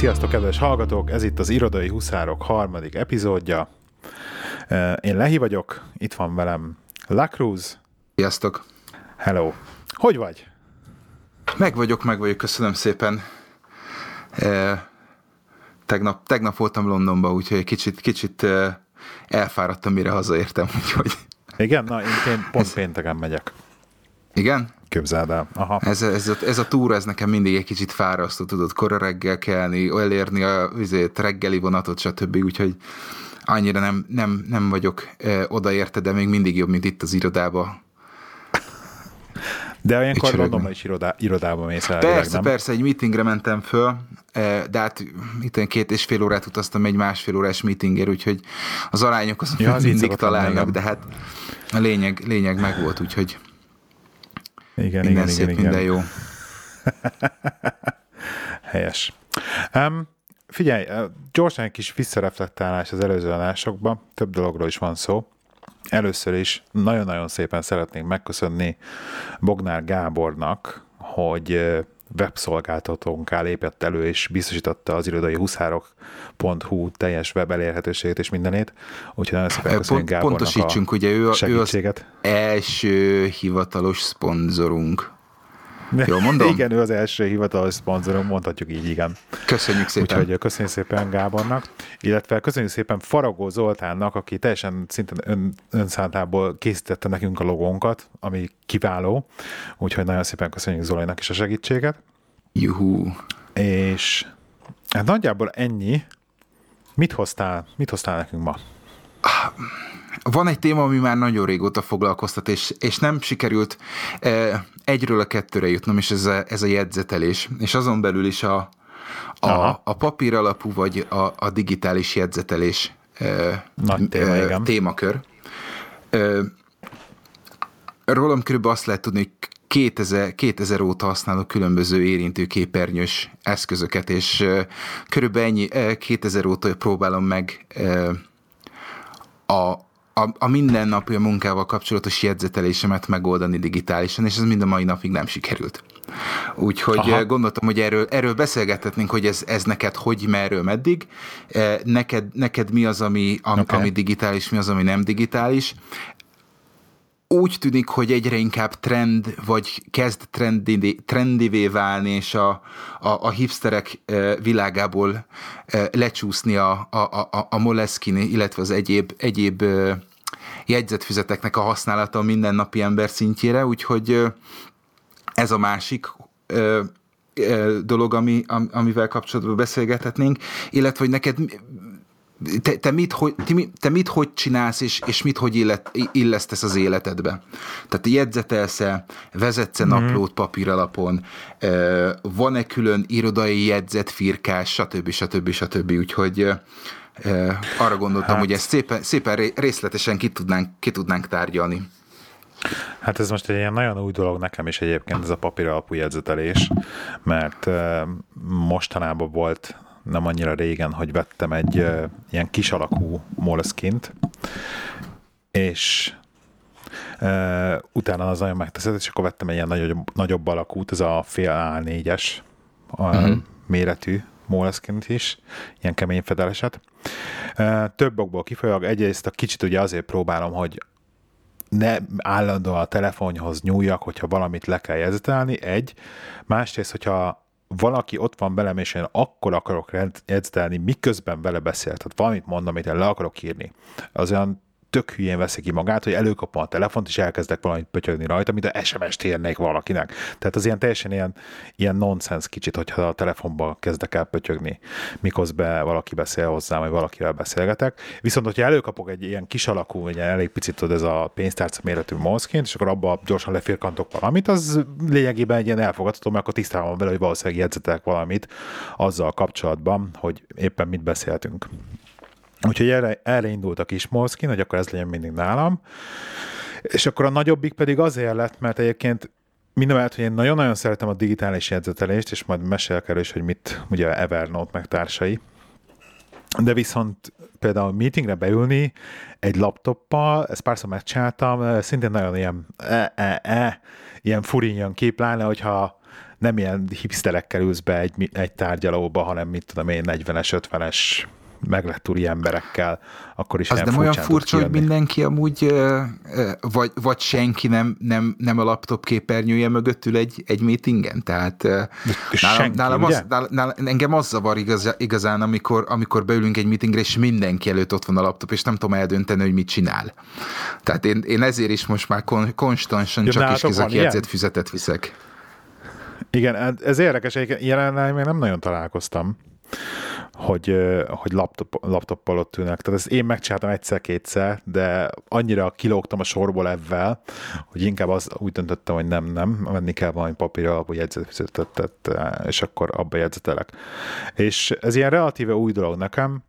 Sziasztok, kedves hallgatók! Ez itt az Irodai Huszárok harmadik epizódja. Én Lehi vagyok, itt van velem Lacruz. Sziasztok! Hello! Hogy vagy? Meg vagyok, meg vagyok, köszönöm szépen. tegnap, tegnap voltam Londonban, úgyhogy kicsit, kicsit elfáradtam, mire hazaértem, úgyhogy... Igen? Na, én pont pénteken megyek. Igen? Képzeld el. Aha. Ez, ez, a, ez a túra, ez nekem mindig egy kicsit fárasztó, tudod, kora reggel kelni, elérni a vizét, reggeli vonatot, stb. Úgyhogy annyira nem, nem, nem vagyok e, odaérte, de még mindig jobb, mint itt az irodába. De olyankor Londonban is irodá, irodába mész el. Persze, nem? persze, egy meetingre mentem föl, de hát itt két és fél órát utaztam egy másfél órás meetinger, úgyhogy az arányok azok ja, az mindig találnak, de hát a lényeg, lényeg meg volt, úgyhogy igen, minden igen, szép, igen, minden igen. jó. Helyes. Um, figyelj, gyorsan egy kis visszareflektálás az előző adásokban, több dologról is van szó. Először is nagyon-nagyon szépen szeretnénk megköszönni Bognár Gábornak, hogy webszolgáltatónká lépett elő, és biztosította az irodai huszárok.hu teljes web elérhetőségét és mindenét. Úgyhogy nagyon szépen köszönjük Pont, Gábornak Pontosítsunk, ugye ő, ő az első hivatalos szponzorunk. Jó, mondom? igen, ő az első hivatalos szponzorunk, mondhatjuk így, igen. Köszönjük szépen. Úgyhogy köszönjük szépen Gábornak, illetve köszönjük szépen Faragó Zoltánnak, aki teljesen szintén ön, önszántából készítette nekünk a logónkat, ami kiváló, úgyhogy nagyon szépen köszönjük Zolajnak is a segítséget. Juhú. És hát nagyjából ennyi. Mit hoztál, mit hoztál nekünk ma? Van egy téma, ami már nagyon régóta foglalkoztat, és, és nem sikerült e, egyről a kettőre jutnom, és ez a, ez a jegyzetelés. És azon belül is a, a, a papír alapú, vagy a, a digitális jegyzetelés e, Nagy téma, e, igen. témakör. E, rólam körülbelül azt lehet tudni, hogy 2000, 2000 óta használok különböző érintőképernyős eszközöket, és e, körülbelül ennyi, e, 2000 óta próbálom meg e, a, a, a mindennapi munkával kapcsolatos jegyzetelésemet megoldani digitálisan, és ez mind a mai napig nem sikerült. Úgyhogy Aha. gondoltam, hogy erről, erről beszélgethetnénk, hogy ez, ez neked hogy, merről, meddig, neked, neked mi az, ami, ami, okay. ami digitális, mi az, ami nem digitális úgy tűnik, hogy egyre inkább trend, vagy kezd trendi, trendivé válni, és a, a, a hipsterek világából lecsúszni a, a, a, a Moleskine, illetve az egyéb, egyéb jegyzetfüzeteknek a használata a mindennapi ember szintjére, úgyhogy ez a másik dolog, ami, amivel kapcsolatban beszélgethetnénk, illetve hogy neked te, te, mit, hogy, te, te mit hogy csinálsz, és, és mit hogy illet, illesztesz az életedbe? Tehát jegyzetelsz-e, vezetsz-e mm-hmm. naplót papíralapon, van-e külön irodai jegyzet, firkás, stb. stb. stb. Úgyhogy arra gondoltam, hát. hogy ezt szépen, szépen részletesen ki tudnánk, ki tudnánk tárgyalni. Hát ez most egy ilyen nagyon új dolog nekem is egyébként, ez a papír alapú jegyzetelés, mert mostanában volt nem annyira régen, hogy vettem egy ilyen kis alakú moleskint, és uh, utána az nagyon megteszed, és akkor vettem egy ilyen nagyobb, nagyobb alakút, ez a fél A4-es uh-huh. méretű moleskint is, ilyen kemény fedeleset. Uh, több okból kifolyólag, egyrészt a kicsit ugye azért próbálom, hogy ne állandóan a telefonhoz nyúljak, hogyha valamit le kell jegyzetelni, egy. Másrészt, hogyha valaki ott van velem, és én akkor akarok jegyzetelni, miközben vele beszél, tehát valamit mondom, amit én le akarok írni, az olyan tök hülyén veszi ki magát, hogy előkapom a telefont, és elkezdek valamit pötyögni rajta, mint a SMS-t írnék valakinek. Tehát az ilyen teljesen ilyen, ilyen nonsens kicsit, hogyha a telefonba kezdek el pötyögni, miközben valaki beszél hozzám, vagy valakivel beszélgetek. Viszont, hogyha előkapok egy ilyen kis alakú, egy elég picit tudod, ez a pénztárca méretű molszként, és akkor abba gyorsan lefirkantok valamit, az lényegében egy ilyen elfogadható, mert akkor tisztában van vele, hogy valószínűleg jegyzetek valamit azzal kapcsolatban, hogy éppen mit beszéltünk. Úgyhogy erre, erre indult a kis Moleskin, hogy akkor ez legyen mindig nálam. És akkor a nagyobbik pedig azért lett, mert egyébként mindemellett, hogy én nagyon-nagyon szeretem a digitális jegyzetelést, és majd mesélek erről is, hogy mit, ugye Evernote meg társai, de viszont például meetingre beülni egy laptoppal, ezt párszor megcsináltam, szintén nagyon ilyen e, e, e, ilyen furin jön ki, pláne, hogyha nem ilyen hipsterekkel ülsz be egy, egy tárgyalóba, hanem mit tudom én, 40-es, 50-es meg úri emberekkel, akkor is Az nem olyan furcsa, hogy mindenki amúgy, vagy, vagy senki nem, nem, nem a laptop képernyője mögött ül egy, egy meetingen, tehát nálam, senki, nálam, az, nálam, engem az zavar igaz, igazán, amikor, amikor beülünk egy meetingre, és mindenki előtt ott van a laptop, és nem tudom eldönteni, hogy mit csinál. Tehát én, én ezért is most már kon, konstansan ja, csak is kizak jegyzett füzetet viszek. Igen, ez érdekes, ilyen még nem nagyon találkoztam hogy, hogy laptop, laptoppal ott ülnek. Tehát ezt én megcsináltam egyszer-kétszer, de annyira kilógtam a sorból ebben, hogy inkább az, úgy döntöttem, hogy nem, nem, venni kell valami papírra alapú jegyzetfizetet, és akkor abba jegyzetelek. És ez ilyen relatíve új dolog nekem,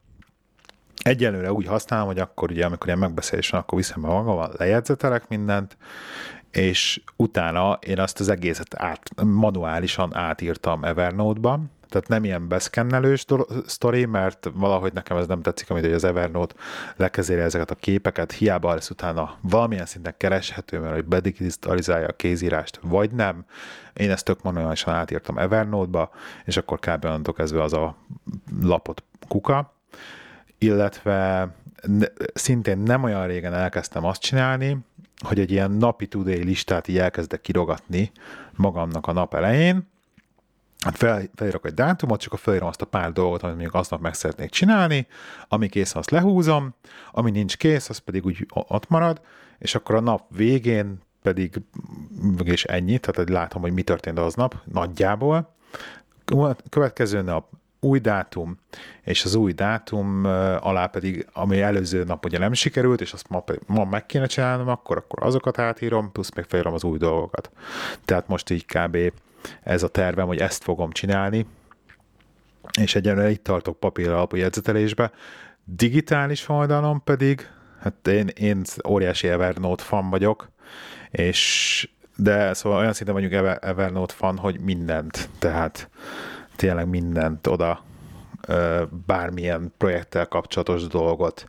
egyelőre úgy használom, hogy akkor ugye, amikor ilyen megbeszélés van, akkor viszem be magam, lejegyzetelek mindent, és utána én azt az egészet át, manuálisan átírtam Evernote-ba, tehát nem ilyen beszkennelős sztori, mert valahogy nekem ez nem tetszik, amit az Evernote lekezéli ezeket a képeket, hiába lesz utána valamilyen szinten kereshető, mert hogy bedigitalizálja a kézírást, vagy nem. Én ezt tök manuálisan átírtam Evernote-ba, és akkor kb. onnantól kezdve az a lapot kuka, illetve szintén nem olyan régen elkezdtem azt csinálni, hogy egy ilyen napi today listát így elkezdek kirogatni magamnak a nap elején, hát fel, felírok egy dátumot, csak a felírom azt a pár dolgot, amit mondjuk aznap meg szeretnék csinálni, ami kész, azt lehúzom, ami nincs kész, az pedig úgy ott marad, és akkor a nap végén pedig és ennyi, tehát látom, hogy mi történt aznap nagyjából. Következő nap új dátum, és az új dátum alá pedig, ami előző nap ugye nem sikerült, és azt ma, ma meg kéne csinálnom, akkor, akkor azokat átírom, plusz meg felírom az új dolgokat. Tehát most így kb ez a tervem, hogy ezt fogom csinálni, és egyenlően itt tartok papír alapú jegyzetelésbe. Digitális oldalon pedig, hát én, én óriási Evernote fan vagyok, és de szóval olyan szinten vagyunk Ever, Evernote fan, hogy mindent, tehát tényleg mindent oda, bármilyen projekttel kapcsolatos dolgot,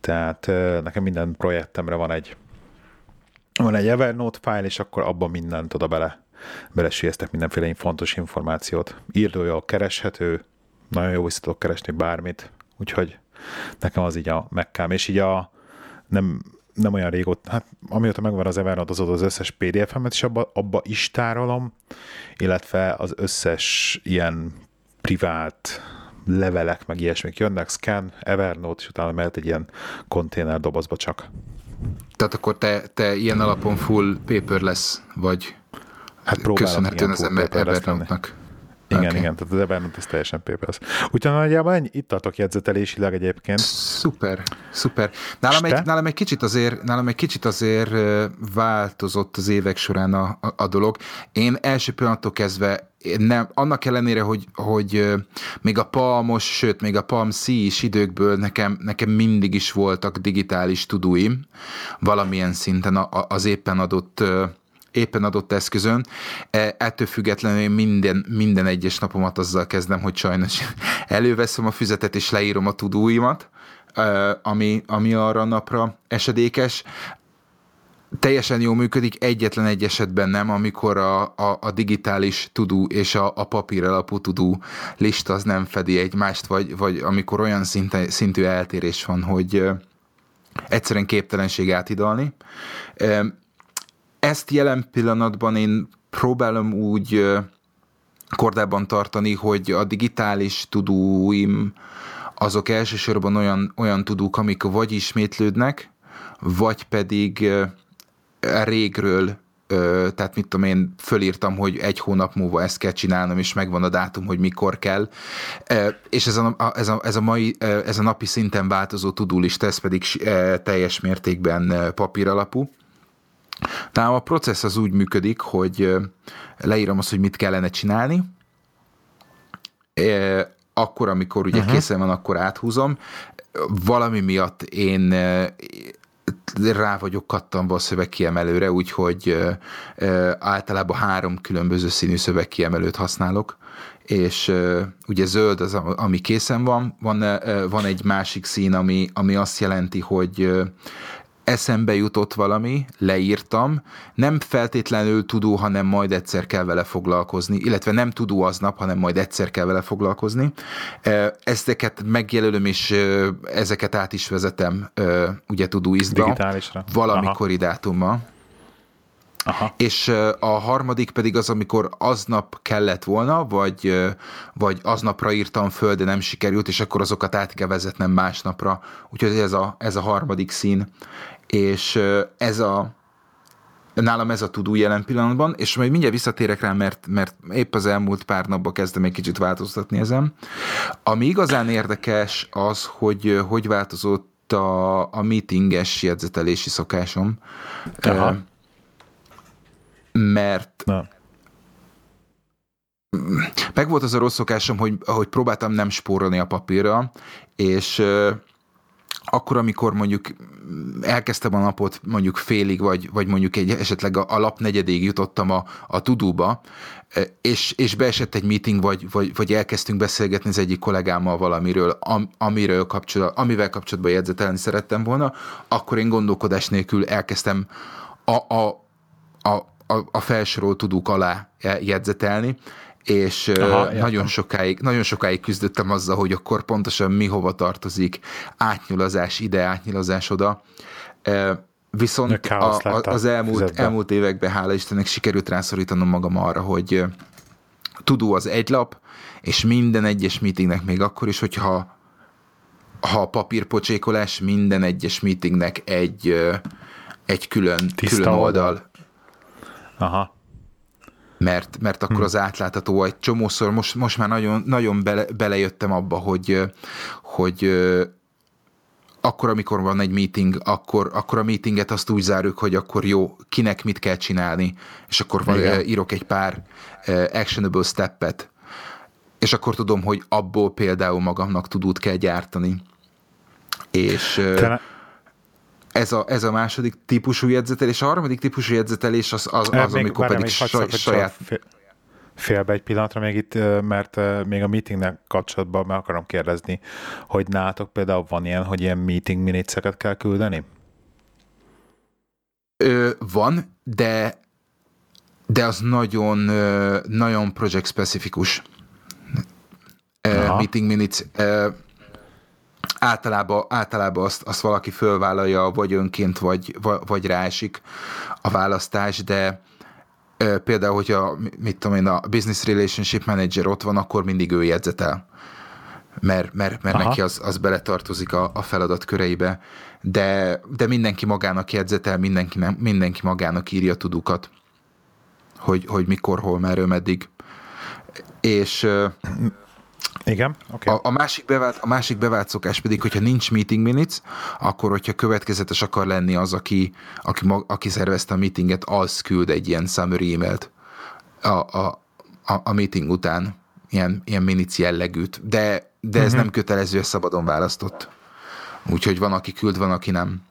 tehát nekem minden projektemre van egy van egy Evernote file, és akkor abban mindent oda bele belesülyeztek mindenféle fontos információt. Írdója kereshető, nagyon jó vissza keresni bármit, úgyhogy nekem az így a megkám, és így a nem, nem olyan régóta, hát amióta megvan az Evernote, azóta az összes PDF-emet is abba, abba is tárolom, illetve az összes ilyen privát levelek, meg ilyesmik jönnek, scan, Evernote, és utána mehet egy ilyen konténer dobozba csak. Tehát akkor te, te ilyen alapon full paperless vagy? Hát Köszönhetően az Evernote-nak. Igen, okay. igen, tehát az Evernote ez teljesen paperless. Úgyhogy nagyjából ennyi, itt tartok jegyzetelésileg egyébként. Szuper, szuper. Nálam egy, nálam egy kicsit azért, nálam egy kicsit azért változott az évek során a, a, a dolog. Én első pillanattól kezdve nem, annak ellenére, hogy, hogy még a Palmos, sőt, még a Palm C is időkből nekem, nekem mindig is voltak digitális tudóim, valamilyen szinten az éppen adott éppen adott eszközön. E, ettől függetlenül én minden, minden egyes napomat azzal kezdem, hogy sajnos előveszem a füzetet és leírom a tudóimat, e, ami, ami arra a napra esedékes teljesen jól működik, egyetlen egy esetben nem, amikor a, a, a digitális tudó és a, a papír alapú tudó lista az nem fedi egymást, vagy, vagy amikor olyan szinte, szintű eltérés van, hogy egyszerűen képtelenség átidalni. Ezt jelen pillanatban én próbálom úgy kordában tartani, hogy a digitális tudóim azok elsősorban olyan, olyan tudók, amik vagy ismétlődnek, vagy pedig régről tehát mit tudom én, fölírtam, hogy egy hónap múlva ezt kell csinálnom, és megvan a dátum, hogy mikor kell. És ez a, ez a, ez a, mai, ez a napi szinten változó tudulista, ez pedig teljes mértékben papír alapú. Nálam a processz az úgy működik, hogy leírom azt, hogy mit kellene csinálni, akkor, amikor ugye uh-huh. készen van, akkor áthúzom. Valami miatt én rá vagyok kattanva a szövegkiemelőre, úgyhogy általában három különböző színű szövegkiemelőt használok, és ugye zöld az, ami készen van, van, van egy másik szín, ami, ami azt jelenti, hogy eszembe jutott valami, leírtam, nem feltétlenül tudó, hanem majd egyszer kell vele foglalkozni, illetve nem tudó aznap, hanem majd egyszer kell vele foglalkozni. Ezeket megjelölöm, és ezeket át is vezetem, ugye tudó izdra, valamikor dátummal. Aha. És a harmadik pedig az, amikor aznap kellett volna, vagy, vagy aznapra írtam föl, de nem sikerült, és akkor azokat át kell vezetnem másnapra. Úgyhogy ez a, ez a harmadik szín. És ez a, nálam ez a tudó jelen pillanatban, és majd mindjárt visszatérek rá, mert, mert épp az elmúlt pár napban kezdem egy kicsit változtatni ezen. Ami igazán érdekes az, hogy hogy változott a, a meetinges jegyzetelési szokásom. Aha mert Na. meg volt az a rossz szokásom, hogy, hogy próbáltam nem spórolni a papírra, és akkor, amikor mondjuk elkezdtem a napot mondjuk félig, vagy, vagy mondjuk egy, esetleg a, a lap negyedéig jutottam a, a tudóba, és, és beesett egy meeting, vagy, vagy, vagy elkezdtünk beszélgetni az egyik kollégámmal valamiről, am, amiről kapcsolat, amivel kapcsolatban jegyzetelni szerettem volna, akkor én gondolkodás nélkül elkezdtem a, a, a, a, a felsorolt tudók alá jegyzetelni, és Aha, nagyon sokáig, nagyon sokáig küzdöttem azzal, hogy akkor pontosan mi hova tartozik, átnyilazás ide, átnyilazás oda. Viszont a, a, az elmúlt, elmúlt években, hála Istennek, sikerült rászorítanom magam arra, hogy tudó az egy lap, és minden egyes meetingnek még akkor is, hogyha ha a papírpocsékolás, minden egyes meetingnek egy, egy külön, külön oldal, oldal Aha. Mert, mert akkor hm. az átlátható egy csomószor, most, most már nagyon, nagyon bele, belejöttem abba, hogy, hogy akkor, amikor van egy meeting, akkor, akkor a meetinget azt úgy zárjuk, hogy akkor jó, kinek mit kell csinálni, és akkor van, írok egy pár actionable steppet, és akkor tudom, hogy abból például magamnak tudót kell gyártani. És... Te, ez a, ez a második típusú jegyzetelés. A harmadik típusú jegyzetelés az, az, az még, amikor pedig saj, saját... Félbe egy pillanatra még itt, mert még a meetingnek kapcsolatban meg akarom kérdezni, hogy nálatok például van ilyen, hogy ilyen meeting minitszeket kell küldeni? Ö, van, de de az nagyon, nagyon project specifikus. Meeting minutes általában, általában azt, azt valaki fölvállalja, vagy önként, vagy, vagy ráesik a választás, de például, hogyha mit tudom én, a business relationship manager ott van, akkor mindig ő jegyzetel. Mert, mert, mert neki az, az beletartozik a, a feladat köreibe, de, de mindenki magának jegyzetel, mindenki, mindenki magának írja tudukat, hogy, hogy mikor, hol, merről, meddig. És igen, okay. a, a, másik bevált, a másik bevált szokás pedig, hogyha nincs meeting minutes, akkor hogyha következetes akar lenni az, aki, aki, aki szervezte a meetinget, az küld egy ilyen summary e-mailt a, a, a, a meeting után, ilyen, ilyen minutes jellegűt, de, de ez uh-huh. nem kötelező, ez szabadon választott. Úgyhogy van, aki küld, van, aki nem.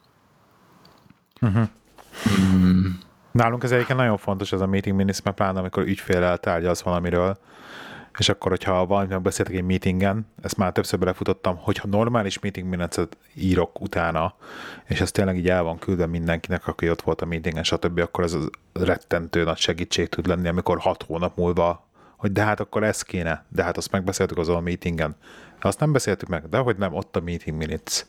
Uh-huh. Mm. Nálunk ez egyébként nagyon fontos ez a meeting minutes, mert pláne amikor ügyfélel tárgyalsz valamiről, és akkor, hogyha valaminek beszéltek egy meetingen, ezt már többször belefutottam, hogyha normális meeting minutes írok utána, és ez tényleg így el van küldve mindenkinek, aki ott volt a meetingen, stb., akkor ez az rettentő nagy segítség tud lenni, amikor hat hónap múlva, hogy de hát akkor ez kéne, de hát azt megbeszéltük azon a meetingen. Azt nem beszéltük meg, de hogy nem, ott a meeting minutes.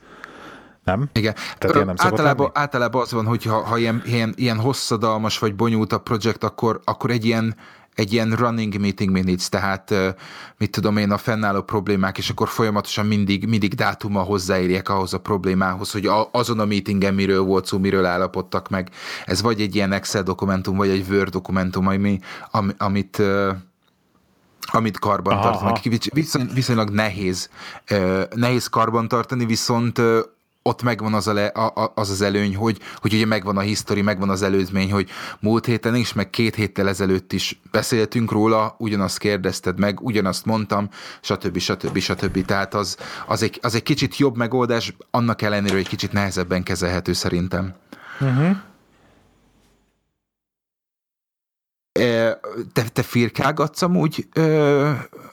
Nem? Igen. Tehát ilyen nem általában, általában az van, hogy ha, ha ilyen, ilyen, ilyen hosszadalmas vagy bonyolult a projekt, akkor, akkor egy ilyen egy ilyen running meeting minutes, tehát mit tudom én, a fennálló problémák, és akkor folyamatosan mindig, mindig dátuma hozzáérjek ahhoz a problémához, hogy azon a meetingen miről volt szó, miről állapodtak meg. Ez vagy egy ilyen Excel dokumentum, vagy egy Word dokumentum, ami, amit amit karban tartanak. Viszony, viszonylag nehéz, nehéz karban tartani, viszont ott megvan az, a le, a, az az előny, hogy, hogy ugye megvan a history, megvan az előzmény, hogy múlt héten is, meg két héttel ezelőtt is beszéltünk róla, ugyanazt kérdezted meg, ugyanazt mondtam, stb. stb. stb. Tehát az, az, egy, az egy kicsit jobb megoldás, annak ellenére, hogy egy kicsit nehezebben kezelhető szerintem. Uh-huh. Te, te firkálgatsz amúgy,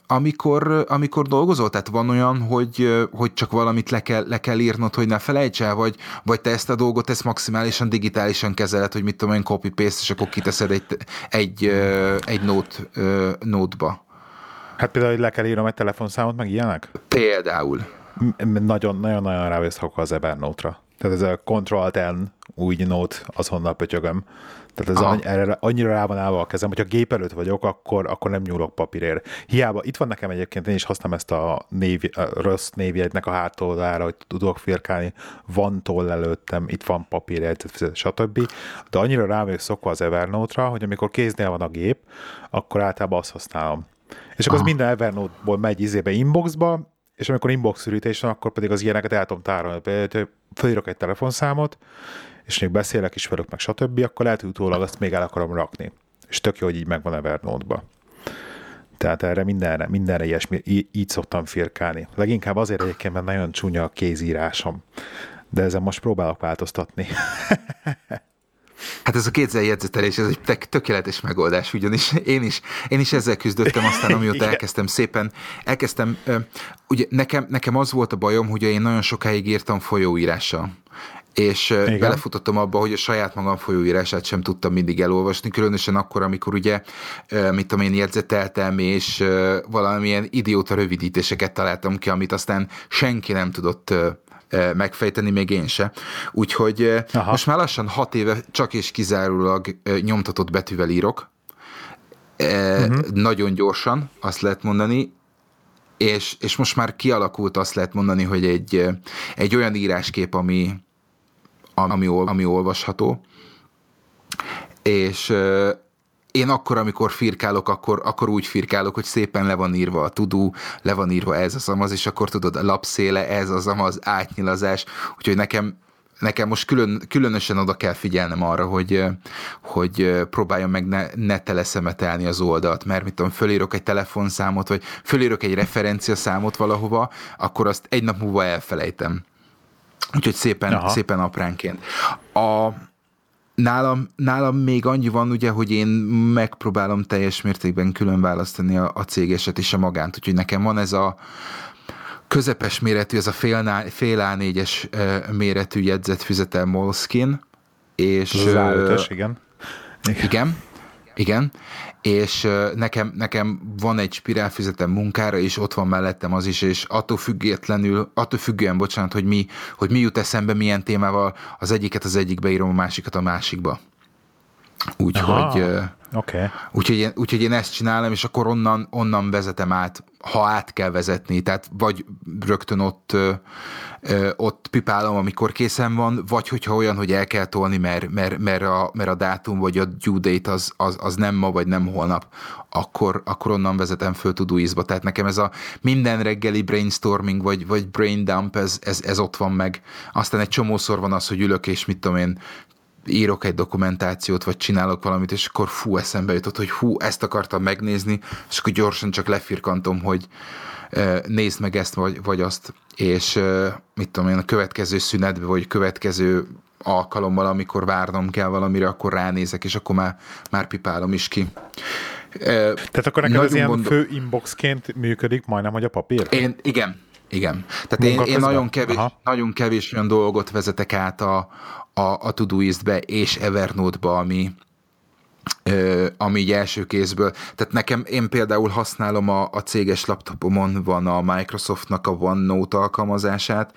amikor, amikor dolgozol? Tehát van olyan, hogy, hogy csak valamit le kell, le kell írnod, hogy ne felejts el, vagy, vagy te ezt a dolgot ezt maximálisan digitálisan kezeled, hogy mit tudom én, copy-paste, és akkor kiteszed egy, egy, egy note, note-ba? Hát például, hogy le kell írnom egy telefonszámot, meg ilyenek? Például. Nagyon-nagyon rávész az Evernote-ra. Tehát ez a Ctrl-N új note, azonnal pötyögöm. Tehát ez annyi, erre annyira rá van állva a kezem, hogyha gép előtt vagyok, akkor, akkor nem nyúlok papírért. Hiába itt van nekem egyébként, én is használom ezt a, név, a rossz névjegynek a hátoldára, hogy tudok firkálni, van toll előttem, itt van papírjegyzet, stb. De annyira rá vagyok szokva az Evernote-ra, hogy amikor kéznél van a gép, akkor általában azt használom. És akkor Aha. az minden Evernote-ból megy izébe inboxba, és amikor inbox ürítés van, akkor pedig az ilyeneket el tudom tárolni. Felírok egy telefonszámot, és még beszélek is velük, meg stb., akkor lehet, hogy utólag azt még el akarom rakni. És tök jó, hogy így megvan Evernote-ba. Tehát erre mindenre, mindenre ilyesmi, így, szoktam firkálni. Leginkább azért egyébként, mert nagyon csúnya a kézírásom. De ezen most próbálok változtatni. Hát ez a kézzel jegyzetelés, ez egy tökéletes megoldás, ugyanis én is, én is ezzel küzdöttem, aztán amióta elkezdtem szépen, elkezdtem, ugye nekem, nekem az volt a bajom, hogy én nagyon sokáig írtam folyóírással és Igen. belefutottam abba, hogy a saját magam folyóírását sem tudtam mindig elolvasni, különösen akkor, amikor ugye, mit tudom én, jegyzeteltem, és valamilyen idióta rövidítéseket találtam ki, amit aztán senki nem tudott megfejteni, még én se. Úgyhogy Aha. most már lassan hat éve csak és kizárólag nyomtatott betűvel írok, uh-huh. nagyon gyorsan, azt lehet mondani, és, és most már kialakult azt lehet mondani, hogy egy, egy olyan íráskép, ami, ami, ami olvasható, és én akkor, amikor firkálok, akkor, akkor úgy firkálok, hogy szépen le van írva a tudó, le van írva ez az amaz, és akkor tudod, a lapszéle, ez az amaz, átnyilazás, úgyhogy nekem nekem most külön, különösen oda kell figyelnem arra, hogy, hogy próbáljam meg ne, ne teleszemetelni az oldalt, mert mit tudom, fölírok egy telefonszámot, vagy fölírok egy referenciaszámot valahova, akkor azt egy nap múlva elfelejtem. Úgyhogy szépen, szépen apránként. A, Nálam, nálam még annyi van, ugye, hogy én megpróbálom teljes mértékben külön választani a, a cégeset és a magánt, úgyhogy nekem van ez a közepes méretű, ez a fél, fél A4-es méretű jegyzetfüzetel Moleskine, és... Az igen. Igen, igen, és nekem, nekem van egy spirálfüzetem munkára, és ott van mellettem az is, és attól függetlenül, attól függően, bocsánat, hogy mi, hogy mi jut eszembe, milyen témával, az egyiket az egyikbe írom, a másikat a másikba. Úgyhogy, okay. úgyhogy, én, úgyhogy én ezt csinálom, és akkor onnan, onnan vezetem át, ha át kell vezetni, tehát vagy rögtön ott, ott pipálom, amikor készen van, vagy hogyha olyan, hogy el kell tolni, mert, mert, mert, a, mert a dátum vagy a due date az, az, az nem ma, vagy nem holnap, akkor, akkor onnan vezetem föl Todoist-ba. Tehát nekem ez a minden reggeli brainstorming, vagy, vagy brain dump, ez, ez, ez ott van meg. Aztán egy csomószor van az, hogy ülök, és mit tudom én, írok egy dokumentációt, vagy csinálok valamit, és akkor fú, eszembe jutott, hogy hú, ezt akartam megnézni, és akkor gyorsan csak lefirkantom, hogy nézd meg ezt, vagy, vagy azt, és mit tudom én, a következő szünetbe, vagy következő alkalommal, amikor várnom kell valamire, akkor ránézek, és akkor már, már pipálom is ki. Tehát akkor neked ez ilyen gondol... fő inboxként működik, majdnem, hogy a papír? Én, igen, igen. Tehát én, én nagyon, kevés, nagyon kevés olyan dolgot vezetek át a, a, a Todoist-be és Evernote-ba, ami, ö, ami így első kézből. Tehát nekem, én például használom a, a céges laptopomon, van a Microsoftnak a OneNote alkalmazását,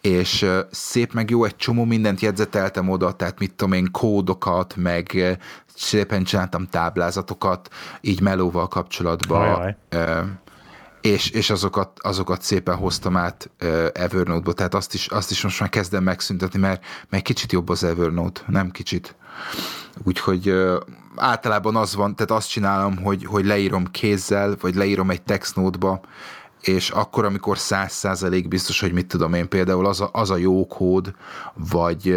és ö, szép meg jó, egy csomó mindent jegyzeteltem oda, tehát mit tudom én, kódokat, meg szépen csináltam táblázatokat, így melóval kapcsolatban és, és azokat, azokat szépen hoztam át uh, Evernote-ba, tehát azt is, azt is most már kezdem megszüntetni, mert, mert kicsit jobb az Evernote, nem kicsit. Úgyhogy általában az van, tehát azt csinálom, hogy, hogy leírom kézzel, vagy leírom egy textnótba, és akkor, amikor száz százalék biztos, hogy mit tudom én, például az a, az a jó kód, vagy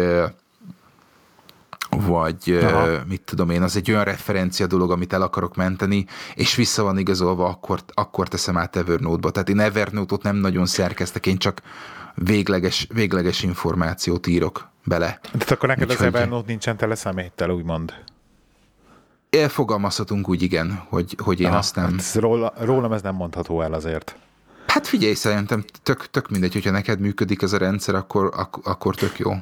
vagy Aha. mit tudom én, az egy olyan referencia dolog, amit el akarok menteni, és vissza van igazolva, akkor, akkor teszem át Evernote-ba. Tehát én Evernote-ot nem nagyon szerkeztek, én csak végleges, végleges információt írok bele. Tehát akkor neked Úgyhogy... az Evernote nincsen tele szeméttel, úgymond. Elfogalmazhatunk úgy, igen, hogy, hogy én Aha, azt nem... Hát róla, rólam ez nem mondható el azért. Hát figyelj, szerintem tök, tök mindegy, hogyha neked működik ez a rendszer, akkor, ak- akkor tök jó.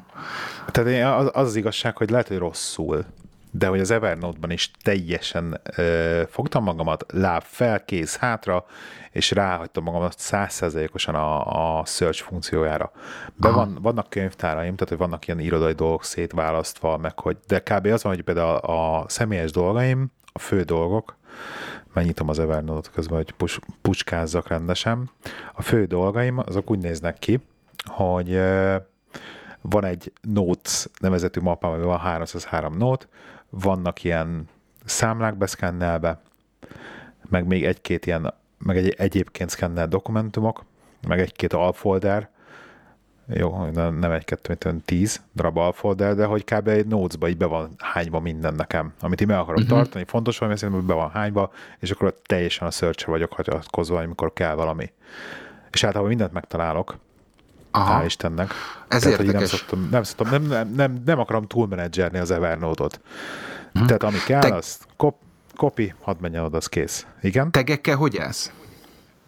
Tehát az, az az igazság, hogy lehet, hogy rosszul, de hogy az Evernote-ban is teljesen ö, fogtam magamat, láb fel, kéz hátra, és ráhagytam magamat százszerzelékosan a, a search funkciójára. Be van, vannak könyvtáraim, tehát hogy vannak ilyen irodai dolgok szétválasztva, meg hogy, de kb. az van, hogy például a, a személyes dolgaim, a fő dolgok, megnyitom az Evernote közben, hogy pus, pucskázzak rendesen. A fő dolgaim azok úgy néznek ki, hogy van egy Notes nevezetű mappám, amiben van 303 note, vannak ilyen számlák beszkennelve, meg még egy-két ilyen, meg egy, egyébként szkennel dokumentumok, meg egy-két alfolder, jó, nem egy, kettő, mint tíz darab alfolder, de hogy kb. egy notes így be van hányva minden nekem, amit én meg akarok uh-huh. tartani, fontos valami, szerintem, be van hányva, és akkor ott teljesen a search vagyok hagyatkozva, amikor kell valami. És általában mindent megtalálok, Aha. Hál' Istennek. Ez Tehát, érdekes. Nem, szoktam, nem, szoktam, nem, nem, nem, nem akarom túlmenedzserni az Evernote-ot. Hmm. Tehát ami kell, Te... az kop, copy, hadd menjen oda, az kész. Igen? Tegekkel hogy ez?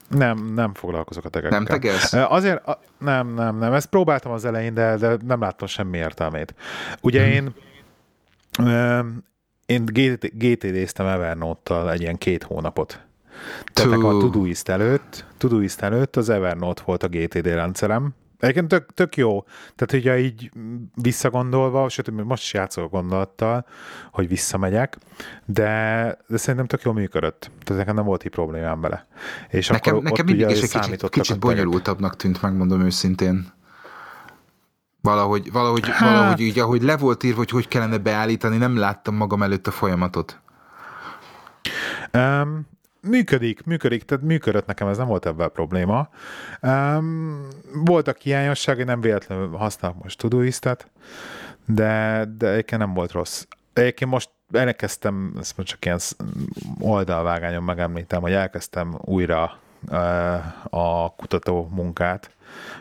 Nem, nem foglalkozok a tegekkel. Nem tegelsz? Azért, a, nem, nem, nem. Ezt próbáltam az elején, de, de nem láttam semmi értelmét. Ugye hmm. én én GTD-ztem Evernote-tal egy ilyen két hónapot. Tehát a Todoist előtt, Todoist előtt az Evernote volt a GTD rendszerem, Egyébként tök, tök jó. Tehát ugye így visszagondolva, sőt, most is játszok a gondolattal, hogy visszamegyek, de, de szerintem tök jól működött. Tehát nekem nem volt így problémám vele. És nekem, akkor nekem mindig is egy kicsit, kicsit bonyolultabbnak tűnt, megmondom őszintén. Valahogy, valahogy, hát. valahogy így, ahogy le volt írva, hogy hogy kellene beállítani, nem láttam magam előtt a folyamatot. Um, működik, működik, tehát működött nekem, ez nem volt ebben probléma. Um, voltak hiányosságai, nem véletlenül használok most Todoistet, de, de egyébként nem volt rossz. Egyébként most elkezdtem, ezt most csak ilyen oldalvágányon megemlítem, hogy elkezdtem újra a kutató munkát,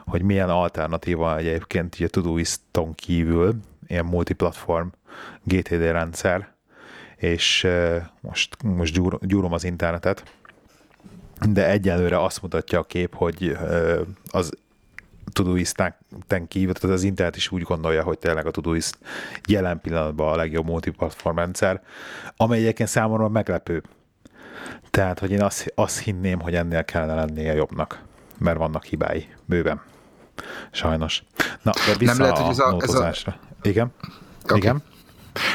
hogy milyen alternatíva egyébként a Todoiston kívül, ilyen multiplatform GTD rendszer, és most, most gyúr, gyúrom az internetet, de egyelőre azt mutatja a kép, hogy az Todoist-en kívül, tehát az internet is úgy gondolja, hogy tényleg a Todoist jelen pillanatban a legjobb multiplatform rendszer, amely egyébként számomra meglepő. Tehát, hogy én azt, azt hinném, hogy ennél kellene lennie jobbnak, mert vannak hibái bőven. Sajnos. Na, de vissza Nem lehet, a hogy ez a, ez a... Igen? Okay. Igen?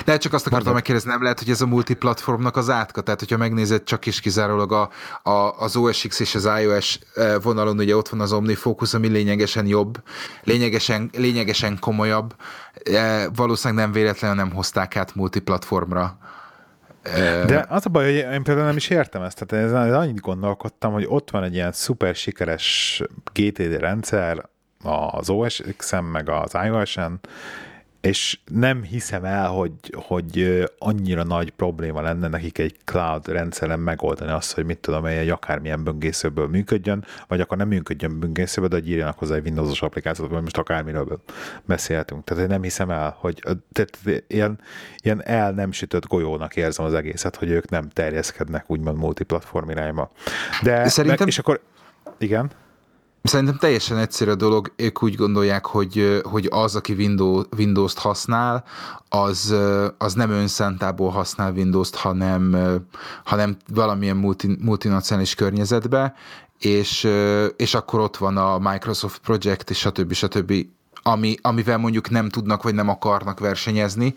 De csak azt akartam megkérdezni, nem lehet, hogy ez a multiplatformnak az átka, tehát hogyha megnézed csak is kizárólag a, a, az OS X és az iOS eh, vonalon, ugye ott van az OmniFocus, ami lényegesen jobb, lényegesen, lényegesen komolyabb, eh, valószínűleg nem véletlenül nem hozták át multiplatformra. Eh, De az a baj, hogy én például nem is értem ezt, tehát ez, annyit gondolkodtam, hogy ott van egy ilyen szuper sikeres GTD rendszer az OS X-en, meg az iOS-en, és nem hiszem el, hogy, hogy annyira nagy probléma lenne nekik egy cloud rendszeren megoldani azt, hogy mit tudom, egy akármilyen böngészőből működjön, vagy akkor nem működjön böngészőből, de hogy írjanak hozzá egy Windows-os applikációt, vagy most akármiről beszélhetünk. Tehát én nem hiszem el, hogy tehát ilyen, ilyen el nem sütött golyónak érzem az egészet, hogy ők nem terjeszkednek úgymond multiplatform irányba. De, Szerintem... meg, és akkor igen. Szerintem teljesen egyszerű a dolog, ők úgy gondolják, hogy, hogy az, aki Windows, Windows-t használ, az, az nem önszántából használ Windows-t, hanem, hanem valamilyen multi, multinacionális környezetbe, és, és akkor ott van a Microsoft Project, és stb. stb. Ami, amivel mondjuk nem tudnak, vagy nem akarnak versenyezni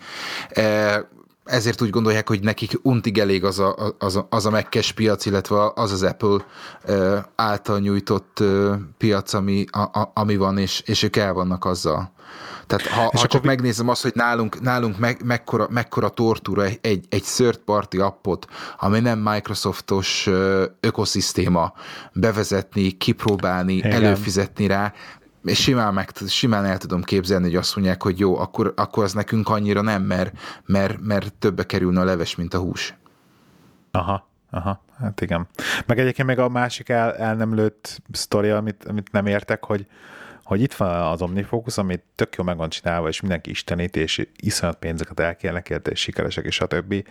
ezért úgy gondolják, hogy nekik untig elég az a, az a, az a megkes piac, illetve az az Apple által nyújtott piac, ami, a, a, ami van, és, és ők el vannak azzal. Tehát ha, ha csak mi... megnézem azt, hogy nálunk, nálunk meg, mekkora, mekkora tortúra egy, egy, egy third party appot, ami nem Microsoftos ökoszisztéma bevezetni, kipróbálni, Igen. előfizetni rá, és simán, meg, simán el tudom képzelni, hogy azt mondják, hogy jó, akkor, akkor az nekünk annyira nem, mert, mert, mert többe kerülne a leves, mint a hús. Aha, aha, hát igen. Meg egyébként meg a másik el, el nem lőtt sztori, amit, amit nem értek, hogy, hogy itt van az OmniFocus, ami tök jó meg van csinálva, és mindenki istenít, és iszonyat pénzeket elkérnek érte, és sikeresek, és a többi,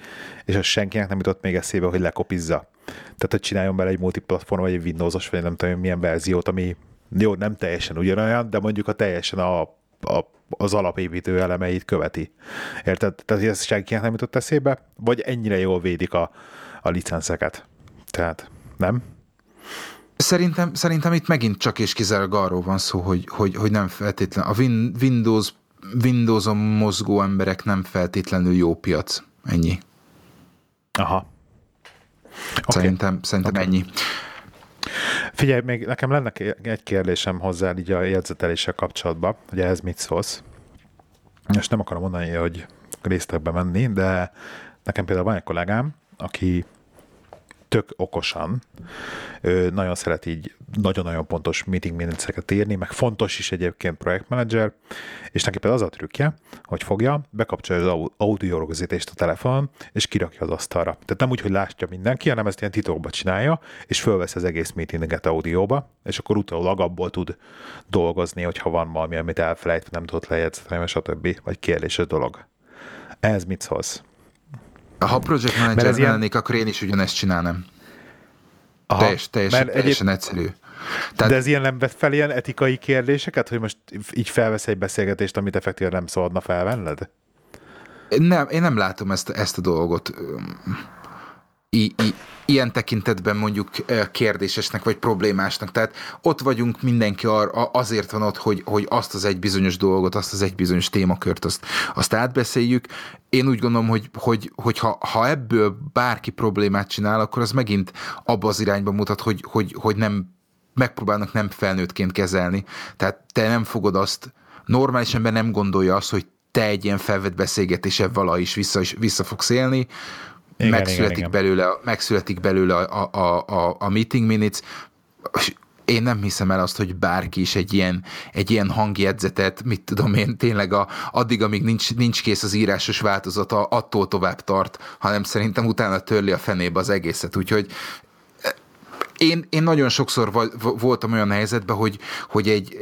és az senkinek nem jutott még eszébe, hogy lekopizza. Tehát, hogy csináljon bele egy multiplatform, vagy egy Windowsos, vagy nem tudom, milyen verziót, ami jó, nem teljesen ugyanolyan, de mondjuk a teljesen a, a az alapépítő elemeit követi. Érted? Tehát ez senkinek nem jutott eszébe, vagy ennyire jól védik a, a licenszeket. Tehát, nem? Szerintem, szerintem itt megint csak és kizárólag arról van szó, hogy, hogy, hogy nem feltétlen, a Win, Windows, Windows-on mozgó emberek nem feltétlenül jó piac. Ennyi. Aha. Okay. Szerintem, szerintem okay. ennyi. Figyelj, még nekem lenne egy kérdésem hozzá így a jegyzeteléssel kapcsolatban, hogy ehhez mit szólsz. És nem akarom mondani, hogy résztekbe menni, de nekem például van egy kollégám, aki tök okosan, ő nagyon szeret így nagyon-nagyon pontos meeting minutes írni, meg fontos is egyébként projektmenedzser, és neki például az a trükkje, hogy fogja, bekapcsolja az audio rögzítést a telefonon, és kirakja az asztalra. Tehát nem úgy, hogy látja mindenki, hanem ezt ilyen titokba csinálja, és fölvesz az egész meetinget audióba, és akkor utólag abból tud dolgozni, hogyha van valami, amit elfelejt, nem tudott lejegyzetni, stb. vagy kérdéses dolog. Ez mit szólsz? Ha project manager ilyen... lennék, akkor én is ugyanezt csinálnám. Aha, Teljes, teljesen, teljesen egyéb... egyszerű. Tehát... De ez ilyen nem vett fel ilyen etikai kérdéseket, hogy most így felvesz egy beszélgetést, amit effektíven nem szabadna felvenned? Nem, én nem látom ezt, ezt a dolgot i, i, ilyen tekintetben mondjuk kérdésesnek vagy problémásnak. Tehát ott vagyunk, mindenki ar, azért van ott, hogy, hogy azt az egy bizonyos dolgot, azt az egy bizonyos témakört, azt, azt átbeszéljük. Én úgy gondolom, hogy, hogy, hogy ha, ha ebből bárki problémát csinál, akkor az megint abba az irányba mutat, hogy, hogy, hogy nem megpróbálnak nem felnőttként kezelni. Tehát te nem fogod azt, normális ember nem gondolja azt, hogy te egy ilyen felvett beszélgetéssel vala is vissza, is vissza fogsz élni, igen, megszületik, igen, belőle, megszületik belőle a, a, a, a meeting minutes, én nem hiszem el azt, hogy bárki is egy ilyen, egy ilyen hangjegyzetet, mit tudom én, tényleg a, addig, amíg nincs, nincs kész az írásos változata, attól tovább tart, hanem szerintem utána törli a fenébe az egészet. Úgyhogy eh, én, én nagyon sokszor voltam olyan helyzetben, hogy, hogy egy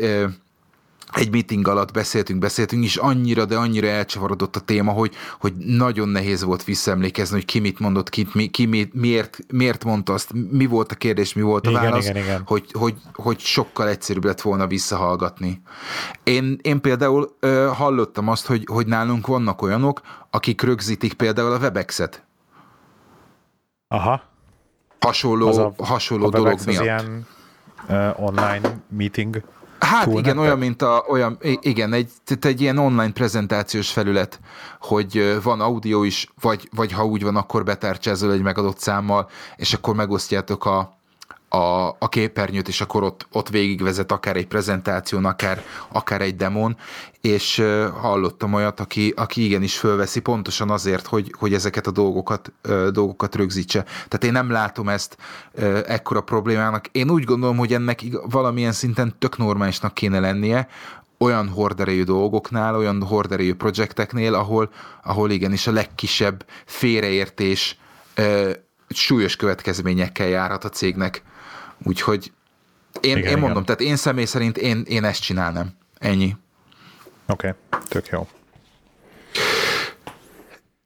egy meeting alatt beszéltünk, beszéltünk, és annyira, de annyira elcsavarodott a téma, hogy, hogy nagyon nehéz volt visszaemlékezni, hogy ki mit mondott, ki, mi, ki mi, miért, miért mondta azt, mi volt a kérdés, mi volt a igen, válasz, igen, igen. Hogy, hogy, hogy sokkal egyszerűbb lett volna visszahallgatni. Én, én például ö, hallottam azt, hogy, hogy nálunk vannak olyanok, akik rögzítik például a Webexet. Aha. Hasonló, a, hasonló a dolog miatt. Ilyen uh, online meeting Hát Túl igen, olyan, mint a, olyan, igen, egy, egy ilyen online prezentációs felület, hogy van audio is, vagy, vagy ha úgy van, akkor betárcsázol egy megadott számmal, és akkor megosztjátok a, a, a képernyőt, és akkor ott, ott végigvezet akár egy prezentáción, akár, akár egy demon, és hallottam olyat, aki, aki igenis fölveszi pontosan azért, hogy, hogy ezeket a dolgokat, dolgokat rögzítse. Tehát én nem látom ezt ekkora problémának. Én úgy gondolom, hogy ennek valamilyen szinten tök normálisnak kéne lennie, olyan horderejű dolgoknál, olyan horderejű projekteknél, ahol, ahol igenis a legkisebb félreértés súlyos következményekkel járhat a cégnek. Úgyhogy én, igen, én mondom, igen. tehát én személy szerint én, én ezt csinálnám. Ennyi. Oké, okay, tök jó.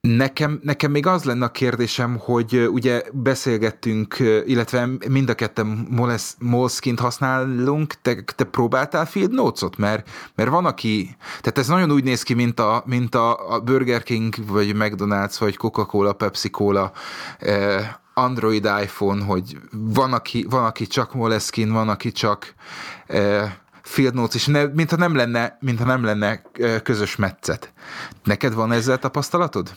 Nekem, nekem még az lenne a kérdésem, hogy ugye beszélgettünk, illetve mind a ketten Moleskint használunk, te, te próbáltál Field Notes-ot? Mert, mert van, aki, tehát ez nagyon úgy néz ki, mint a, mint a, a Burger King, vagy McDonald's, vagy Coca-Cola, Pepsi-Cola, Android iPhone, hogy van, aki, van, aki csak Moleskine, van, aki csak e, Field Notes, és ne, mintha nem lenne, mintha nem lenne e, közös metszet. Neked van ezzel tapasztalatod?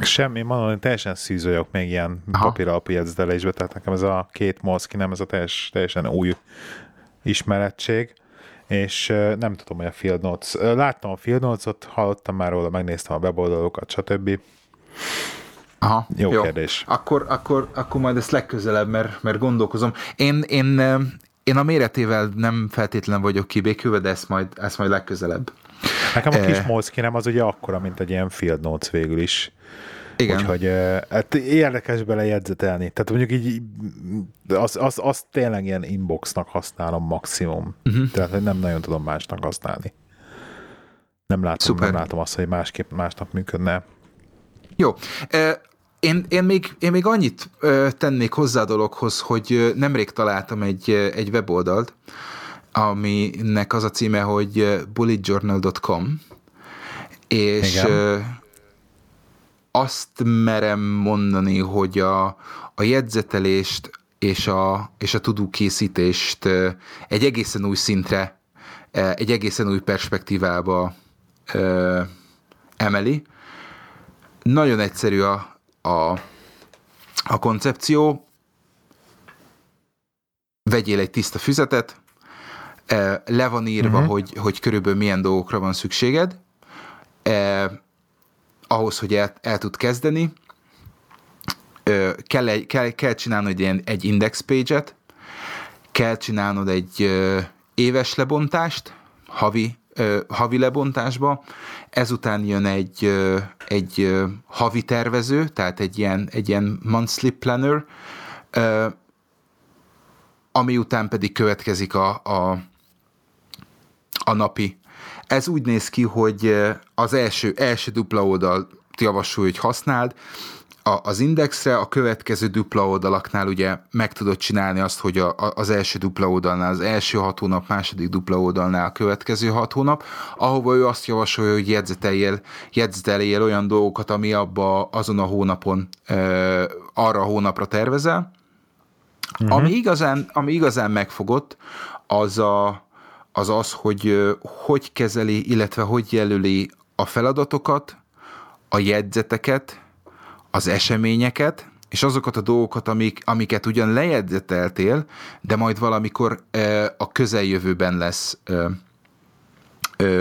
Semmi, mondom, hogy teljesen szűzőjök még ilyen papíralapú jegyzetelésbe, tehát nekem ez a két Moleskine, nem ez a teljes, teljesen új ismerettség, és e, nem tudom, hogy a Field Notes. Láttam a Field Notes-ot, hallottam már róla, megnéztem a weboldalokat, stb. Aha, jó, jó kérdés. Akkor, akkor, akkor majd ezt legközelebb, mert, mert gondolkozom. Én, én, én a méretével nem feltétlen vagyok kibékülve, de ezt majd, ezt majd legközelebb. Nekem a kis eh. Moleskine nem az ugye akkora, mint egy ilyen Field Notes végül is. Igen. Úgyhogy hát érdekes bele jegyzetelni. Tehát mondjuk így azt az, az tényleg ilyen inboxnak használom maximum. Uh-huh. Tehát nem nagyon tudom másnak használni. Nem látom, nem látom azt, hogy másképp másnap működne. Jó. Én, én, még, én még annyit tennék hozzá a dologhoz, hogy nemrég találtam egy, egy weboldalt, aminek az a címe, hogy bulletjournal.com, és Igen. azt merem mondani, hogy a, a jegyzetelést és a, és a tudókészítést egy egészen új szintre, egy egészen új perspektívába emeli. Nagyon egyszerű a, a, a koncepció, vegyél egy tiszta füzetet, le van írva, uh-huh. hogy, hogy körülbelül milyen dolgokra van szükséged, eh, ahhoz, hogy el, el tud kezdeni, eh, kell, egy, kell, kell csinálnod egy, egy index page-et, kell csinálnod egy eh, éves lebontást, havi, havi lebontásba, ezután jön egy, egy havi tervező, tehát egy ilyen, egy ilyen monthly planner, ami után pedig következik a, a, a napi. Ez úgy néz ki, hogy az első, első dupla oldal javasolja, hogy használd, a, az indexre, a következő dupla oldalaknál ugye meg tudod csinálni azt, hogy a, a, az első dupla oldalnál az első hat hónap, második dupla oldalnál a következő hat hónap, ahova ő azt javasolja, hogy jegyzeteljél, jegyzeteljél olyan dolgokat, ami abba azon a hónapon ö, arra a hónapra tervezel. Uh-huh. Ami, igazán, ami igazán megfogott, az a, az az, hogy hogy kezeli, illetve hogy jelöli a feladatokat, a jegyzeteket, az eseményeket, és azokat a dolgokat, amik, amiket ugyan lejegyzeteltél, de majd valamikor a közeljövőben lesz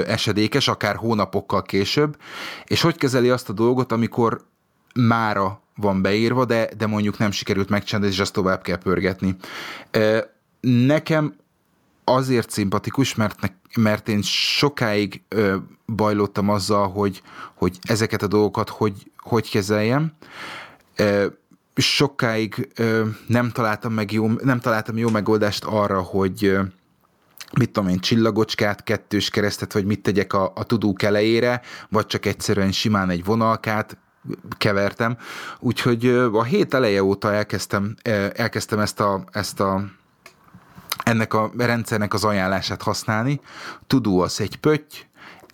esedékes, akár hónapokkal később, és hogy kezeli azt a dolgot, amikor mára van beírva, de, de mondjuk nem sikerült megcsinálni, és azt tovább kell pörgetni. Nekem azért szimpatikus, mert, ne, mert én sokáig ö, bajlottam azzal, hogy, hogy ezeket a dolgokat hogy, hogy kezeljem. Ö, sokáig ö, nem találtam meg jó, nem találtam jó megoldást arra, hogy ö, mit tudom én, csillagocskát, kettős keresztet, vagy mit tegyek a, a tudók elejére, vagy csak egyszerűen simán egy vonalkát, kevertem. Úgyhogy a hét eleje óta elkezdtem, elkezdtem ezt a, ezt a ennek a rendszernek az ajánlását használni. Tudó az egy pötty,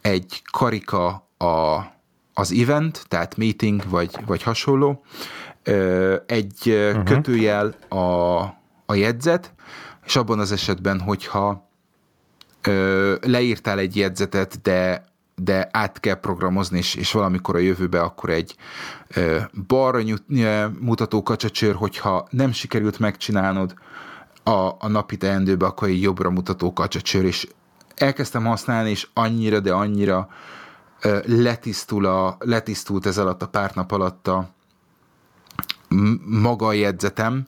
egy karika a, az event, tehát meeting vagy, vagy hasonló, egy uh-huh. kötőjel a, a jegyzet, és abban az esetben, hogyha ö, leírtál egy jegyzetet, de de át kell programozni, és, és valamikor a jövőbe akkor egy ö, balra nyut, mutató kacsacsőr, hogyha nem sikerült megcsinálnod, a, a napi teendőbe, akkor egy jobbra mutató kacsacsőr, és elkezdtem használni, és annyira, de annyira ö, letisztul a, letisztult ez alatt a pár nap alatt a maga a jegyzetem,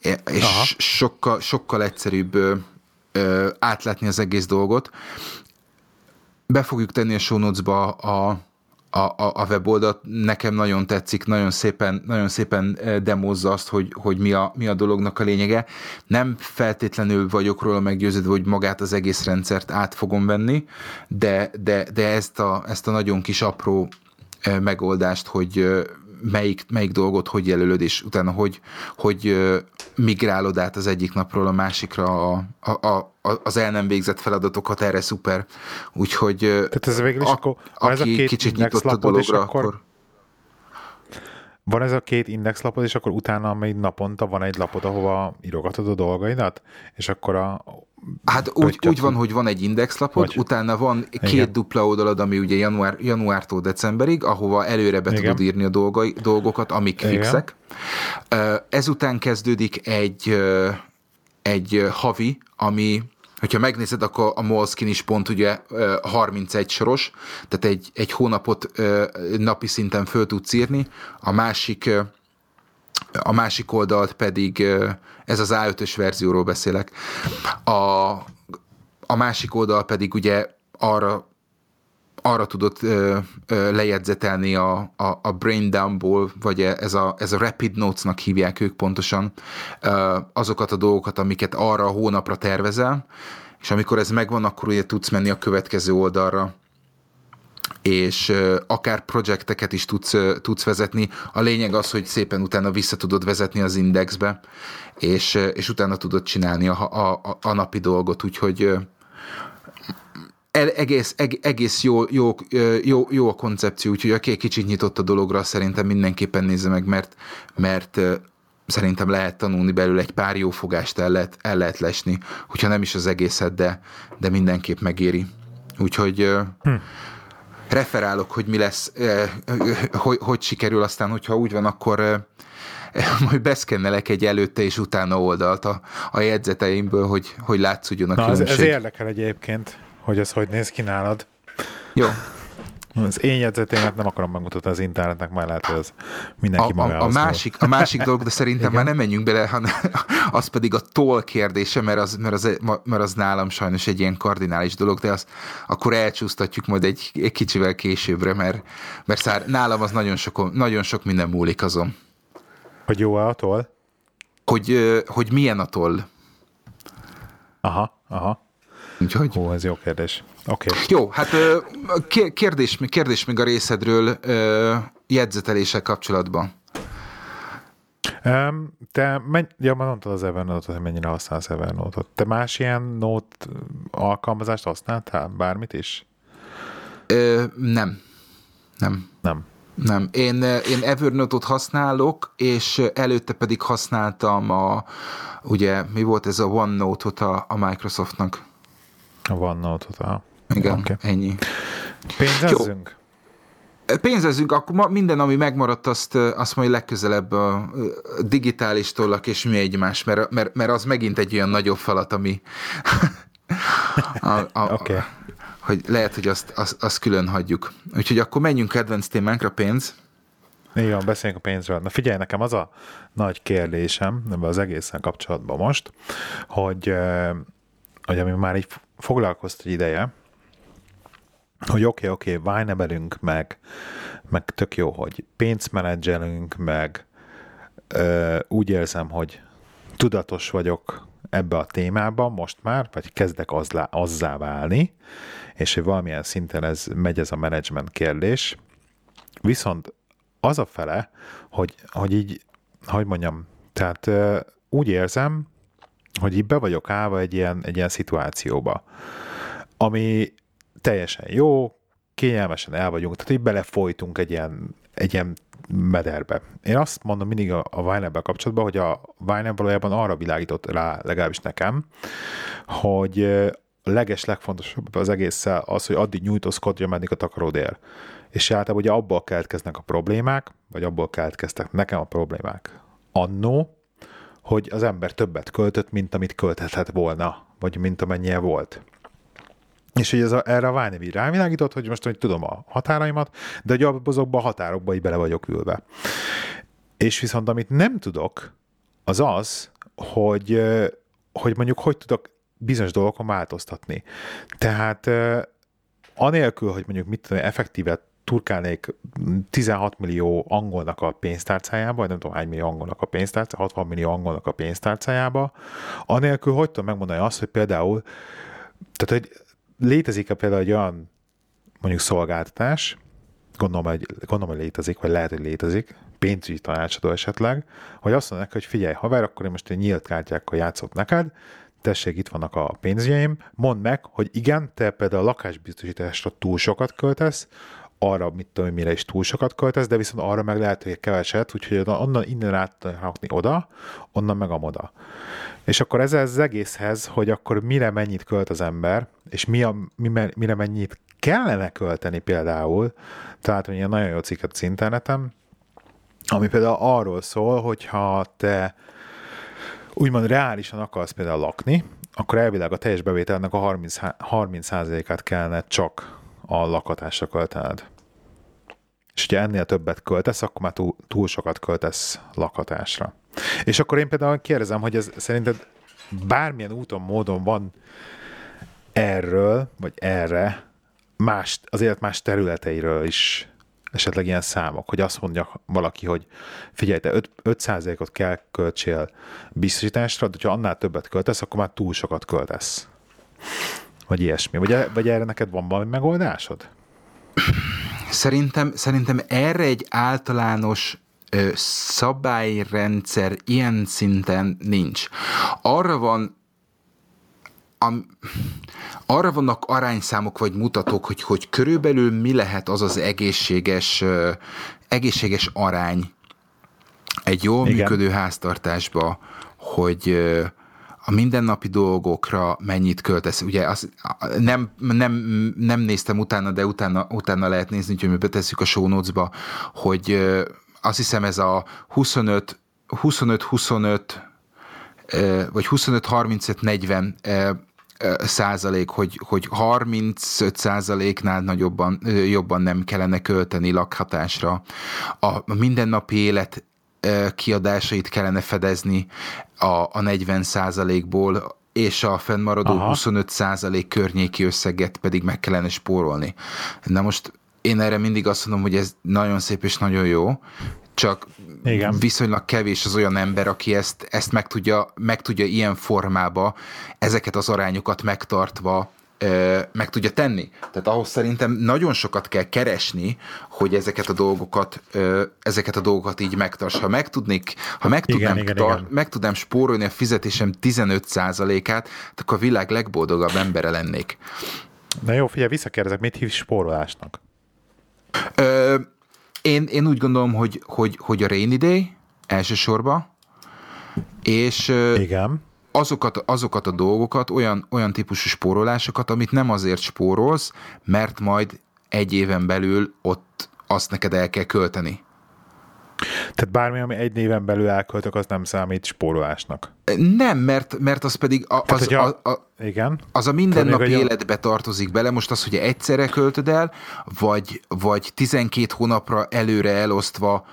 és Aha. sokkal, sokkal egyszerűbb ö, ö, átlátni az egész dolgot. Be fogjuk tenni a show notes-ba a, a, a, a weboldalt nekem nagyon tetszik, nagyon szépen, nagyon szépen eh, demozza azt, hogy, hogy mi, a, mi a dolognak a lényege. Nem feltétlenül vagyok róla meggyőződve, hogy magát az egész rendszert át fogom venni, de, de, de ezt, a, ezt a nagyon kis apró eh, megoldást, hogy eh, melyik, melyik dolgot hogy jelölöd, és utána hogy, hogy migrálod át az egyik napról a másikra a, a, a, az el nem végzett feladatokat, erre szuper. Úgyhogy Tehát ez végül is a, akkor, van ez a két kicsit nyitott a dologra, akkor, akkor van ez a két indexlapod, és akkor utána még naponta van egy lapod, ahova írogatod a dolgaidat, és akkor a... Hát úgy, úgy van, hogy van egy indexlapod, vagy. utána van két Igen. dupla oldalad, ami ugye január, januártól decemberig, ahova előre be Igen. tudod írni a dolgai, dolgokat, amik Igen. fixek. Ezután kezdődik egy, egy havi, ami Hogyha megnézed, akkor a Moleskine is pont ugye 31 soros, tehát egy, egy hónapot napi szinten föl tudsz írni, a másik a másik oldalt pedig, ez az A5-ös verzióról beszélek, a, a másik oldal pedig ugye arra arra tudod ö, ö, lejegyzetelni a, a, a brain dumbból, vagy ez a, ez a rapid notes-nak hívják ők pontosan, ö, azokat a dolgokat, amiket arra a hónapra tervezel, és amikor ez megvan, akkor ugye tudsz menni a következő oldalra, és akár projekteket is tudsz, tudsz vezetni. A lényeg az, hogy szépen utána vissza tudod vezetni az indexbe, és, és utána tudod csinálni a, a, a napi dolgot, úgyhogy egész, egész jó, jó, jó, jó a koncepció, úgyhogy aki kicsit nyitott a dologra, szerintem mindenképpen nézze meg, mert, mert szerintem lehet tanulni belőle egy pár jó fogást el lehet, el lehet lesni, hogyha nem is az egészet, de, de mindenképp megéri. Úgyhogy hm. Referálok, hogy mi lesz, hogy, hogy sikerül, aztán hogyha úgy van, akkor majd beszkennelek egy előtte és utána oldalt a, a jegyzeteimből, hogy, hogy látszódjon a Na, különbség. Ez, ez érdekel egyébként, hogy ez hogy néz ki nálad. Jó. Az én jegyzetémet nem akarom megmutatni az internetnek, majd lehet, hogy az mindenki a, a, a másik, a másik dolog, de szerintem Igen? már nem menjünk bele, hanem az pedig a toll kérdése, mert az, mert, az, mert az nálam sajnos egy ilyen kardinális dolog, de az akkor elcsúsztatjuk majd egy, egy kicsivel későbbre, mert, mert szár, nálam az nagyon sok, nagyon sok minden múlik azon. Hogy jó a toll? Hogy, hogy milyen a toll. Aha, aha. Úgyhogy... Hú, ez jó kérdés. Oké. Okay. Jó, hát kérdés, kérdés még a részedről jegyzeteléssel kapcsolatban. Um, te, menny, ja, már mondtad az Evernote-ot, hogy mennyire használsz Evernote-ot. Te más ilyen note alkalmazást használtál? Bármit is? Ö, nem. Nem. Nem. Nem. Én, én Evernote-ot használok, és előtte pedig használtam a, ugye, mi volt ez a OneNote-ot a, a Microsoftnak? A OneNote-ot, ah. Igen, okay. ennyi. Pénzezzünk? Jó. Pénzezzünk, akkor minden, ami megmaradt, azt, azt majd legközelebb a digitális tollak és mi egymás, mert, mert, mert az megint egy olyan nagyobb falat, ami a, a, okay. hogy lehet, hogy azt, azt, azt külön hagyjuk. Úgyhogy akkor menjünk kedvenc témánkra, pénz. Igen, beszéljünk a pénzről. Na figyelj, nekem az a nagy kérdésem ebben az egészen kapcsolatban most, hogy, hogy ami már így foglalkozt egy ideje, hogy oké, okay, oké, okay, nebelünk meg, meg tök jó, hogy pénzt menedzselünk, meg ö, úgy érzem, hogy tudatos vagyok ebbe a témába most már, vagy kezdek azlá, azzá válni, és hogy valamilyen szinten ez megy ez a menedzsment kérdés. Viszont az a fele, hogy, hogy így, hogy mondjam, tehát ö, úgy érzem, hogy így be vagyok állva egy ilyen, egy ilyen szituációba, ami teljesen jó, kényelmesen el vagyunk, tehát így belefolytunk egy ilyen, egy ilyen mederbe. Én azt mondom mindig a, a wine kapcsolatban, hogy a Wine valójában arra világított rá, legalábbis nekem, hogy a leges, legfontosabb az egésszel az, hogy addig nyújtózkodj, ameddig a takaród ér. És általában ugye abból keletkeznek a problémák, vagy abból keletkeztek nekem a problémák. Annó, hogy az ember többet költött, mint amit költhetett volna, vagy mint amennyie volt. És hogy ez a, erre a Vájnevi rávilágított, hogy most hogy tudom a határaimat, de hogy azokban a határokba így bele vagyok ülve. És viszont amit nem tudok, az az, hogy, hogy mondjuk hogy tudok bizonyos dolgokon változtatni. Tehát anélkül, hogy mondjuk mit tudom, effektívet turkálnék 16 millió angolnak a pénztárcájába, vagy nem tudom hány millió angolnak a pénztárcájába, 60 millió angolnak a pénztárcájába, anélkül hogy tudom megmondani azt, hogy például, tehát hogy létezik-e például egy olyan mondjuk szolgáltatás, gondolom, hogy, gondolom, hogy létezik, vagy lehet, hogy létezik, pénzügyi tanácsadó esetleg, hogy azt mondják, hogy figyelj, haver, akkor én most egy nyílt kártyákkal játszok neked, tessék, itt vannak a pénzjeim, mondd meg, hogy igen, te például a lakásbiztosításra túl sokat költesz, arra, mit tudom, mire is túl sokat költesz, de viszont arra meg lehet, hogy keveset, úgyhogy onnan innen át rakni oda, onnan meg amoda. És akkor ez az egészhez, hogy akkor mire mennyit költ az ember, és mi a, mi, mire mennyit kellene költeni például, tehát ilyen nagyon jó cikket az interneten, ami például arról szól, hogyha te úgymond reálisan akarsz például lakni, akkor elvileg a teljes bevételnek a 30, 30%-át kellene csak a lakatásra költened. És ugye ennél többet költesz, akkor már túl, túl sokat költesz lakatásra. És akkor én például kérdezem, hogy ez szerinted bármilyen úton, módon van erről, vagy erre más, az élet más területeiről is esetleg ilyen számok, hogy azt mondja valaki, hogy figyelj, te 5, 5%-ot kell költsél biztosításra, de ha annál többet költesz, akkor már túl sokat költesz. Vagy ilyesmi. Vagy, e, vagy erre neked van valami megoldásod? Szerintem, szerintem erre egy általános ö, szabályrendszer ilyen szinten nincs. Arra van am, arra vannak arányszámok vagy mutatók, hogy, hogy körülbelül mi lehet az az egészséges, ö, egészséges arány egy jól Igen. működő háztartásba, hogy ö, a mindennapi dolgokra mennyit költesz. Ugye az, nem, nem, nem néztem utána, de utána, utána lehet nézni, hogy mi betesszük a show notes-ba, hogy azt hiszem ez a 25 25-25 vagy 25-35-40 százalék, hogy, hogy 35 százaléknál nagyobban, jobban nem kellene költeni lakhatásra. A mindennapi élet kiadásait kellene fedezni a, a 40 százalékból, és a fennmaradó Aha. 25 százalék környéki összeget pedig meg kellene spórolni. Na most én erre mindig azt mondom, hogy ez nagyon szép és nagyon jó, csak Igen. viszonylag kevés az olyan ember, aki ezt, ezt meg, tudja, meg tudja ilyen formába, ezeket az arányokat megtartva meg tudja tenni. Tehát ahhoz szerintem nagyon sokat kell keresni, hogy ezeket a dolgokat, ezeket a dolgokat így megtarts. Ha meg tudnék, ha meg tudnám, igen, tar- igen. meg tudnám spórolni a fizetésem 15%-át, akkor a világ legboldogabb embere lennék. Na jó, figyelj, visszakérdezek, mit hívsz spórolásnak? Ö, én, én úgy gondolom, hogy, hogy, hogy a rainy day elsősorban, és Igen azokat, azokat a dolgokat, olyan, olyan típusú spórolásokat, amit nem azért spórolsz, mert majd egy éven belül ott azt neked el kell költeni. Tehát bármi, ami egy néven belül elköltök, az nem számít spórolásnak. Nem, mert, mert az pedig a, az, Tehát, a, a, igen. az a mindennapi életbe tartozik bele. Most az, hogy egyszerre költöd el, vagy, vagy 12 hónapra előre elosztva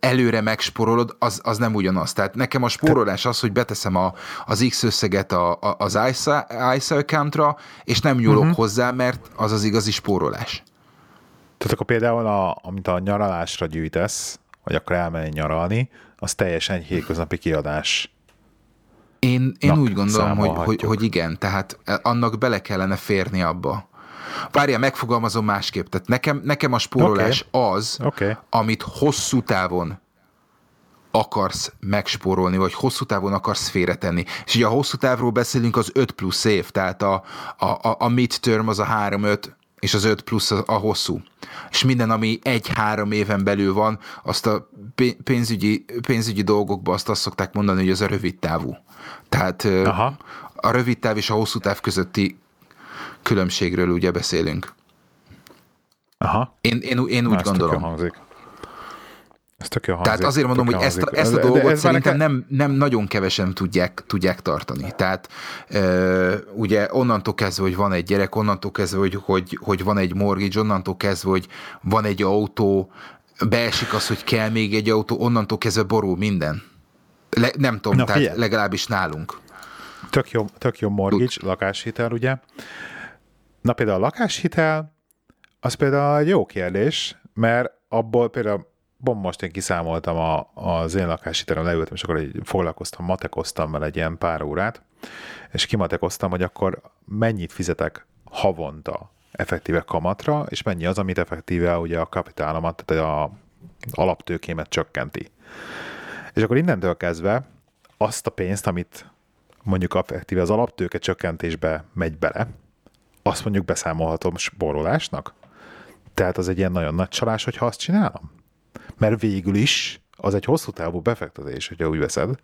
előre megsporolod, az, az nem ugyanaz. Tehát nekem a spórolás az, hogy beteszem a, az X összeget a, a, az ISA, ISA accountra, és nem nyúlok uh-huh. hozzá, mert az az igazi spórolás. Tehát akkor például, a, amit a nyaralásra gyűjtesz, vagy akkor elmenni nyaralni, az teljesen hétköznapi kiadás. Én, én úgy gondolom, hogy, hogy, hogy igen, tehát annak bele kellene férni abba. Várja, megfogalmazom másképp. Tehát nekem, nekem a spórolás okay. az, okay. amit hosszú távon akarsz megspórolni, vagy hosszú távon akarsz félretenni. És ugye a hosszú távról beszélünk az 5 plusz év, tehát a, a, a, a midterm az a 3-5, és az 5 plusz a, a hosszú. És minden, ami egy-három éven belül van, azt a pénzügyi, pénzügyi dolgokban azt, azt szokták mondani, hogy az a rövid távú. Tehát Aha. a rövid táv és a hosszú táv közötti különbségről ugye beszélünk. Aha. Én, én, én úgy Na, gondolom. Hangzik. Ez tök jó hangzik. Tehát azért mondom, hogy ezt a, ezt a dolgot ez szerintem nekem... nem, nem nagyon kevesen tudják, tudják tartani. Tehát e, ugye onnantól kezdve, hogy van egy gyerek, onnantól kezdve, hogy, hogy, hogy van egy mortgage, onnantól kezdve, hogy van egy autó, beesik az, hogy kell még egy autó, onnantól kezdve borul minden. Le, nem tudom, Na, tehát figyelj. legalábbis nálunk. Tök jó, tök jó mortgage, lakáshitel, ugye? Na például a lakáshitel, az például egy jó kérdés, mert abból például Bon, most én kiszámoltam a, az én lakáshitelem, leültem, és akkor így foglalkoztam, matekoztam vele egy ilyen pár órát, és kimatekoztam, hogy akkor mennyit fizetek havonta effektíve kamatra, és mennyi az, amit effektíve ugye a kapitálomat, tehát a alaptőkémet csökkenti. És akkor innentől kezdve azt a pénzt, amit mondjuk effektíve az alaptőke csökkentésbe megy bele, azt mondjuk beszámolhatom spórolásnak? Tehát az egy ilyen nagyon nagy csalás, hogyha azt csinálom? Mert végül is az egy hosszú távú befektetés, hogyha úgy veszed.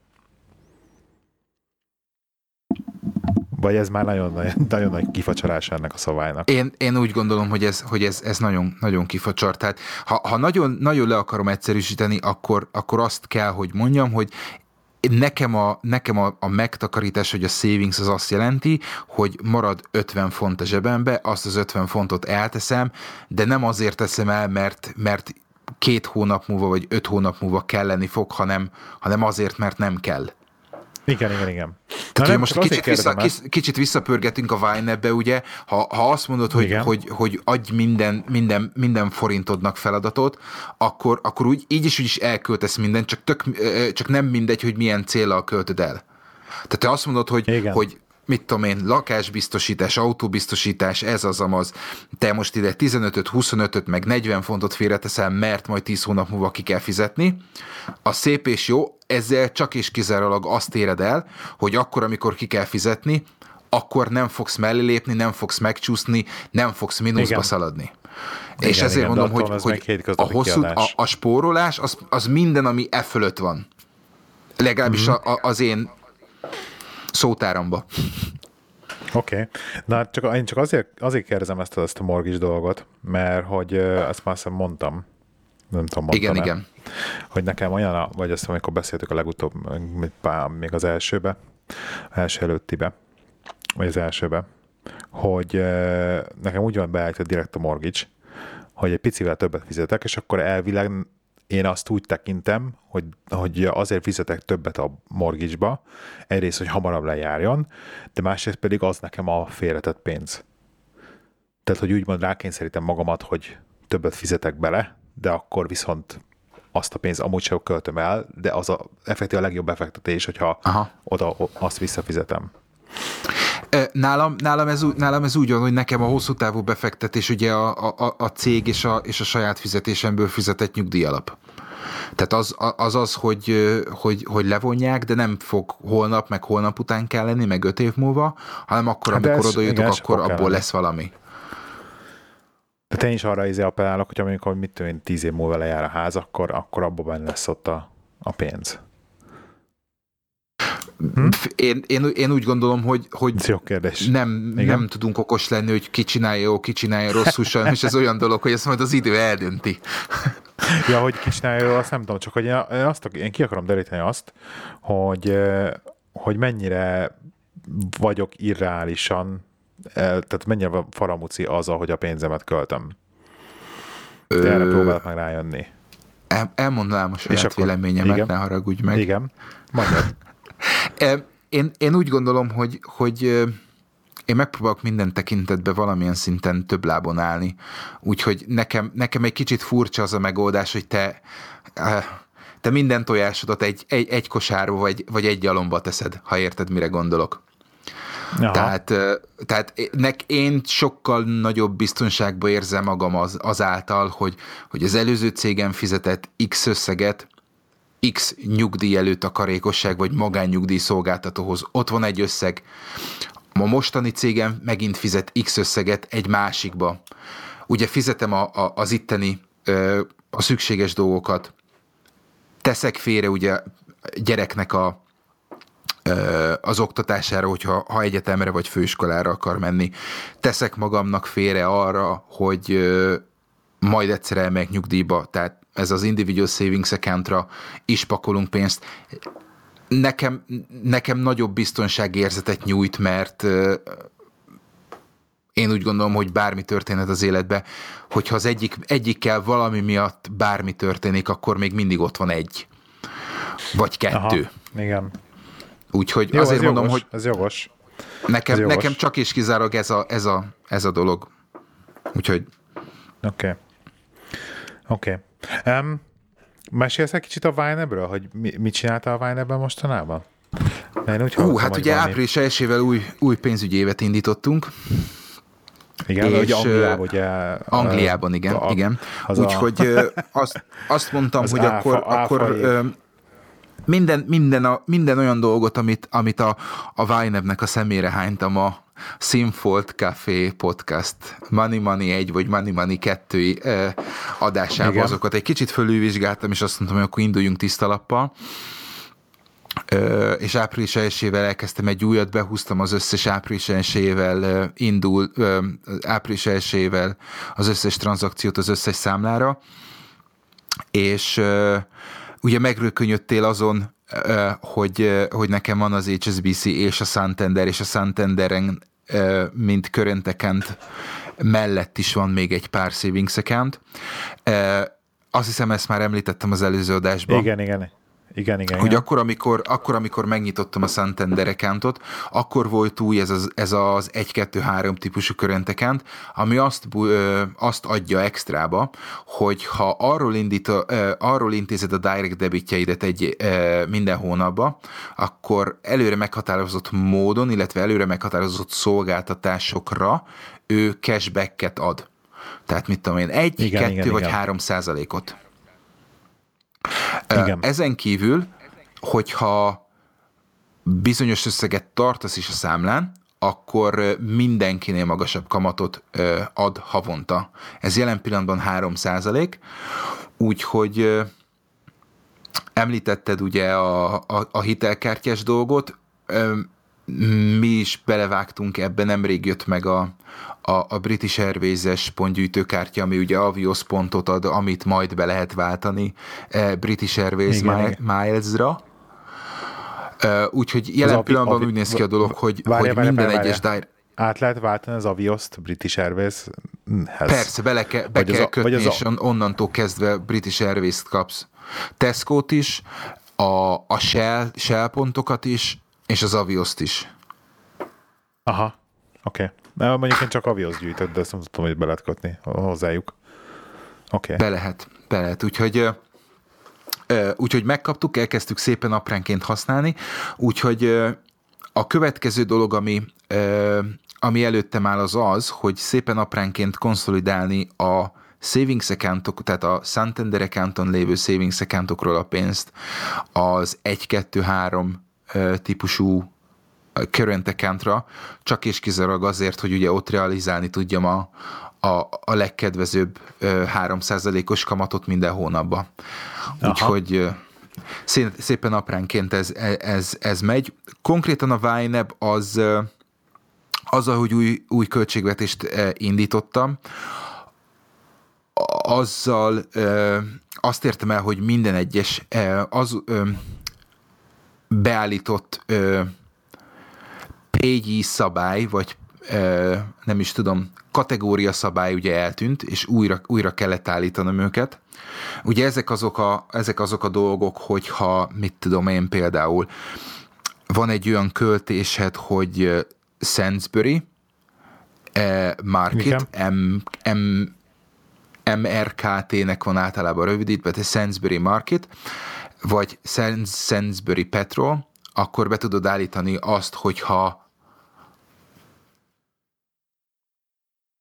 Vagy ez már nagyon, nagyon, nagyon nagy kifacsarás ennek a szabálynak? Én, én úgy gondolom, hogy ez, hogy ez, ez nagyon, nagyon kifacsar. Tehát ha, ha nagyon, nagyon le akarom egyszerűsíteni, akkor, akkor azt kell, hogy mondjam, hogy nekem a, nekem a, a megtakarítás, hogy a savings az azt jelenti, hogy marad 50 font a zsebembe, azt az 50 fontot elteszem, de nem azért teszem el, mert, mert két hónap múlva vagy öt hónap múlva kelleni fog, hanem, hanem azért, mert nem kell. Igen, igen, igen. Tehát, hogy most kicsit, vissza, kicsit visszapörgetünk a Vine-be, ugye, ha, ha azt mondod, hogy, hogy, hogy adj minden, minden, minden forintodnak feladatot, akkor, akkor úgy, így is úgy is elköltesz mindent, csak, tök, csak nem mindegy, hogy milyen célral költöd el. Tehát te azt mondod, hogy, Igen. hogy mit tudom én, lakásbiztosítás, autóbiztosítás, ez az amaz, te most ide 15-öt, 25-öt, meg 40 fontot félreteszel, mert majd 10 hónap múlva ki kell fizetni, a szép és jó, ezzel csak és kizárólag azt éred el, hogy akkor, amikor ki kell fizetni, akkor nem fogsz mellé lépni, nem fogsz megcsúszni, nem fogsz mínuszba igen. szaladni. Igen, és ezért igen, mondom, hogy, hogy a, hosszú, a, a spórolás az, az minden, ami e fölött van. Legalábbis mm-hmm. a, az én szótáramba. Oké, okay. na csak, én csak azért, azért kérdezem ezt, ezt a mortgage dolgot, mert hogy ezt már azt mondtam, nem tudom, mondtam Igen, igen. Hogy nekem olyan, vagy azt amikor beszéltük a legutóbb, még az elsőbe, első előttibe, vagy az elsőbe, hogy nekem úgy van beállítva direkt a mortgage, hogy egy picivel többet fizetek, és akkor elvileg én azt úgy tekintem, hogy, hogy azért fizetek többet a mortgage-ba, egyrészt, hogy hamarabb lejárjon, de másrészt pedig az nekem a félretett pénz. Tehát, hogy úgymond rákényszerítem magamat, hogy többet fizetek bele, de akkor viszont azt a pénzt amúgy sem költöm el, de az a effektív a legjobb befektetés, hogyha Aha. oda azt visszafizetem. Nálam, nálam, ez, nálam ez úgy van, hogy nekem a hosszú távú befektetés ugye a, a, a cég és a, és a saját fizetésemből fizetett nyugdíjalap. Tehát az az, az hogy, hogy, hogy levonják, de nem fog holnap, meg holnap után kell lenni, meg öt év múlva, hanem akkor, hát amikor oda jutok, akkor abból lesz valami. Tehát én is arra izé appellálok, hogy amikor mit tudom én, tíz év múlva lejár a ház, akkor, akkor abban benne lesz ott a, a pénz. Hm? Én, én, én úgy gondolom, hogy, hogy ez jó kérdés. Nem, nem tudunk okos lenni, hogy ki csinálja jó, ki csinálja rosszul, sajnos ez olyan dolog, hogy ezt majd az idő eldönti. ja, hogy ki csinálja jó, azt nem tudom, csak hogy én, azt, én ki akarom deríteni azt, hogy, hogy mennyire vagyok irreálisan, tehát mennyire faramuci az, ahogy a pénzemet költöm. De erre próbálok meg rájönni. El, elmondanám a saját akkor, véleményemet, igen, ne haragudj meg. Igen, mondjad. Én, én úgy gondolom, hogy, hogy én megpróbálok minden tekintetben valamilyen szinten több lábon állni. Úgyhogy nekem, nekem egy kicsit furcsa az a megoldás, hogy te, te minden tojásodat egy, egy, egy kosárba vagy, vagy egy gyalomba teszed, ha érted, mire gondolok. Aha. Tehát, tehát nek én sokkal nagyobb biztonságban érzem magam az, azáltal, hogy, hogy az előző cégem fizetett X összeget, X nyugdíj előtakarékosság vagy magánnyugdíj szolgáltatóhoz. Ott van egy összeg. A mostani cégem megint fizet X összeget egy másikba. Ugye fizetem a, a, az itteni a szükséges dolgokat. Teszek félre ugye gyereknek a, az oktatására, hogyha ha egyetemre vagy főiskolára akar menni. Teszek magamnak félre arra, hogy majd egyszer elmegyek nyugdíjba, tehát ez az individual savings accountra is pakolunk pénzt. Nekem, nekem nagyobb biztonságérzetet nyújt, mert én úgy gondolom, hogy bármi történhet az életbe, hogyha az egyik, egyikkel valami miatt bármi történik, akkor még mindig ott van egy. Vagy kettő. Aha, igen. Úgyhogy Jó, azért mondom, jogos, hogy ez jogos. Nekem, ez jogos. nekem csak is kizárólag ez a, ez a, ez a dolog. Úgyhogy... Oké. Okay. Oké. Okay. Um, mesélsz egy kicsit a Vine-ről, hogy mi, mit csináltál a Vine-ben mostanában? Én úgy Hú, hát ugye valami... április elsővel új, új pénzügyi évet indítottunk. Igen, és, hogy Angliában, ugye... Angliában, igen, a, igen. Úgyhogy azt, azt mondtam, hogy áfa, akkor, áfa akkor minden, minden, a, minden olyan dolgot, amit, amit a, a Vine-nek a szemére hánytam a, Sinfold Café podcast Money Money 1 vagy Money Money 2 adásában Igen. azokat egy kicsit fölülvizsgáltam, és azt mondtam, hogy akkor induljunk tiszta lappal. és április 1 elkezdtem egy újat, behúztam az összes április 1 indul, április 1 az összes tranzakciót az összes számlára, és ugye megrökönyödtél azon, hogy, hogy nekem van az HSBC és a Santander, és a Santanderen, mint current mellett is van még egy pár savings account. Azt hiszem, ezt már említettem az előző adásban. Igen, igen. Igen, igen. Hogy igen. akkor amikor, akkor, amikor megnyitottam a Santander accountot, akkor volt új ez az, ez az 1-2-3 típusú current account, ami azt, azt adja extrába, hogy ha arról, indít, ö, arról intézed a direct debitjeidet egy minden hónapba, akkor előre meghatározott módon, illetve előre meghatározott szolgáltatásokra ő cashbacket ad. Tehát mit tudom én, egy, Igen, kettő igen, vagy igen. három százalékot. Igen. Ezen kívül, hogyha bizonyos összeget tartasz is a számlán, akkor mindenkinél magasabb kamatot ad havonta. Ez jelen pillanatban 3 százalék, úgyhogy említetted ugye a, a, a hitelkártyás dolgot, mi is belevágtunk ebbe, nemrég jött meg a, a, a British Airways-es pontgyűjtőkártya, ami ugye Avios pontot ad, amit majd be lehet váltani eh, British Airways Igen, mi- igen. Miles-ra. Eh, Úgyhogy jelen Avi- pillanatban Avi- úgy néz ki a dolog, hogy, Várja, hogy várja, minden várja, egyes várja. dire- Át lehet váltani az Avioszt British Airways-hez? Persze, bele ke, be Vagy az kell a- kötni, vagy az a- és on- onnantól kezdve British Airways-t kapsz. Tesco-t is, a, a Shell, Shell pontokat is, és az Avioszt is. Aha, oké. Okay. Mondjuk én csak Avios gyűjtött, de ezt nem tudtam, hogy be lehet kötni hozzájuk. Oké. Okay. Be lehet, be lehet. Úgyhogy, úgyhogy megkaptuk, elkezdtük szépen apránként használni, úgyhogy a következő dolog, ami, ami előttem áll az az, hogy szépen apránként konszolidálni a savings accountok, tehát a Santander accounton lévő savings accountokról a pénzt az 1-2-3 típusú current accountra, csak és kizárólag azért, hogy ugye ott realizálni tudjam a, a, a legkedvezőbb ö, 3%-os kamatot minden hónapban. Úgyhogy szé- szépen apránként ez, ez, ez megy. Konkrétan a YNAB az ö, azzal, hogy új, új költségvetést ö, indítottam, azzal azt értem el, hogy minden egyes ö, az beállított ö, PGI szabály, vagy ö, nem is tudom, kategória szabály ugye eltűnt, és újra, újra kellett állítanom őket. Ugye ezek azok a, ezek azok a dolgok, hogyha, mit tudom én például, van egy olyan költésed, hogy Sainsbury eh, Market, M, M, MRKT-nek van általában rövidítve, tehát Sainsbury Market, vagy Sains- Sainsbury Petrol, akkor be tudod állítani azt, hogyha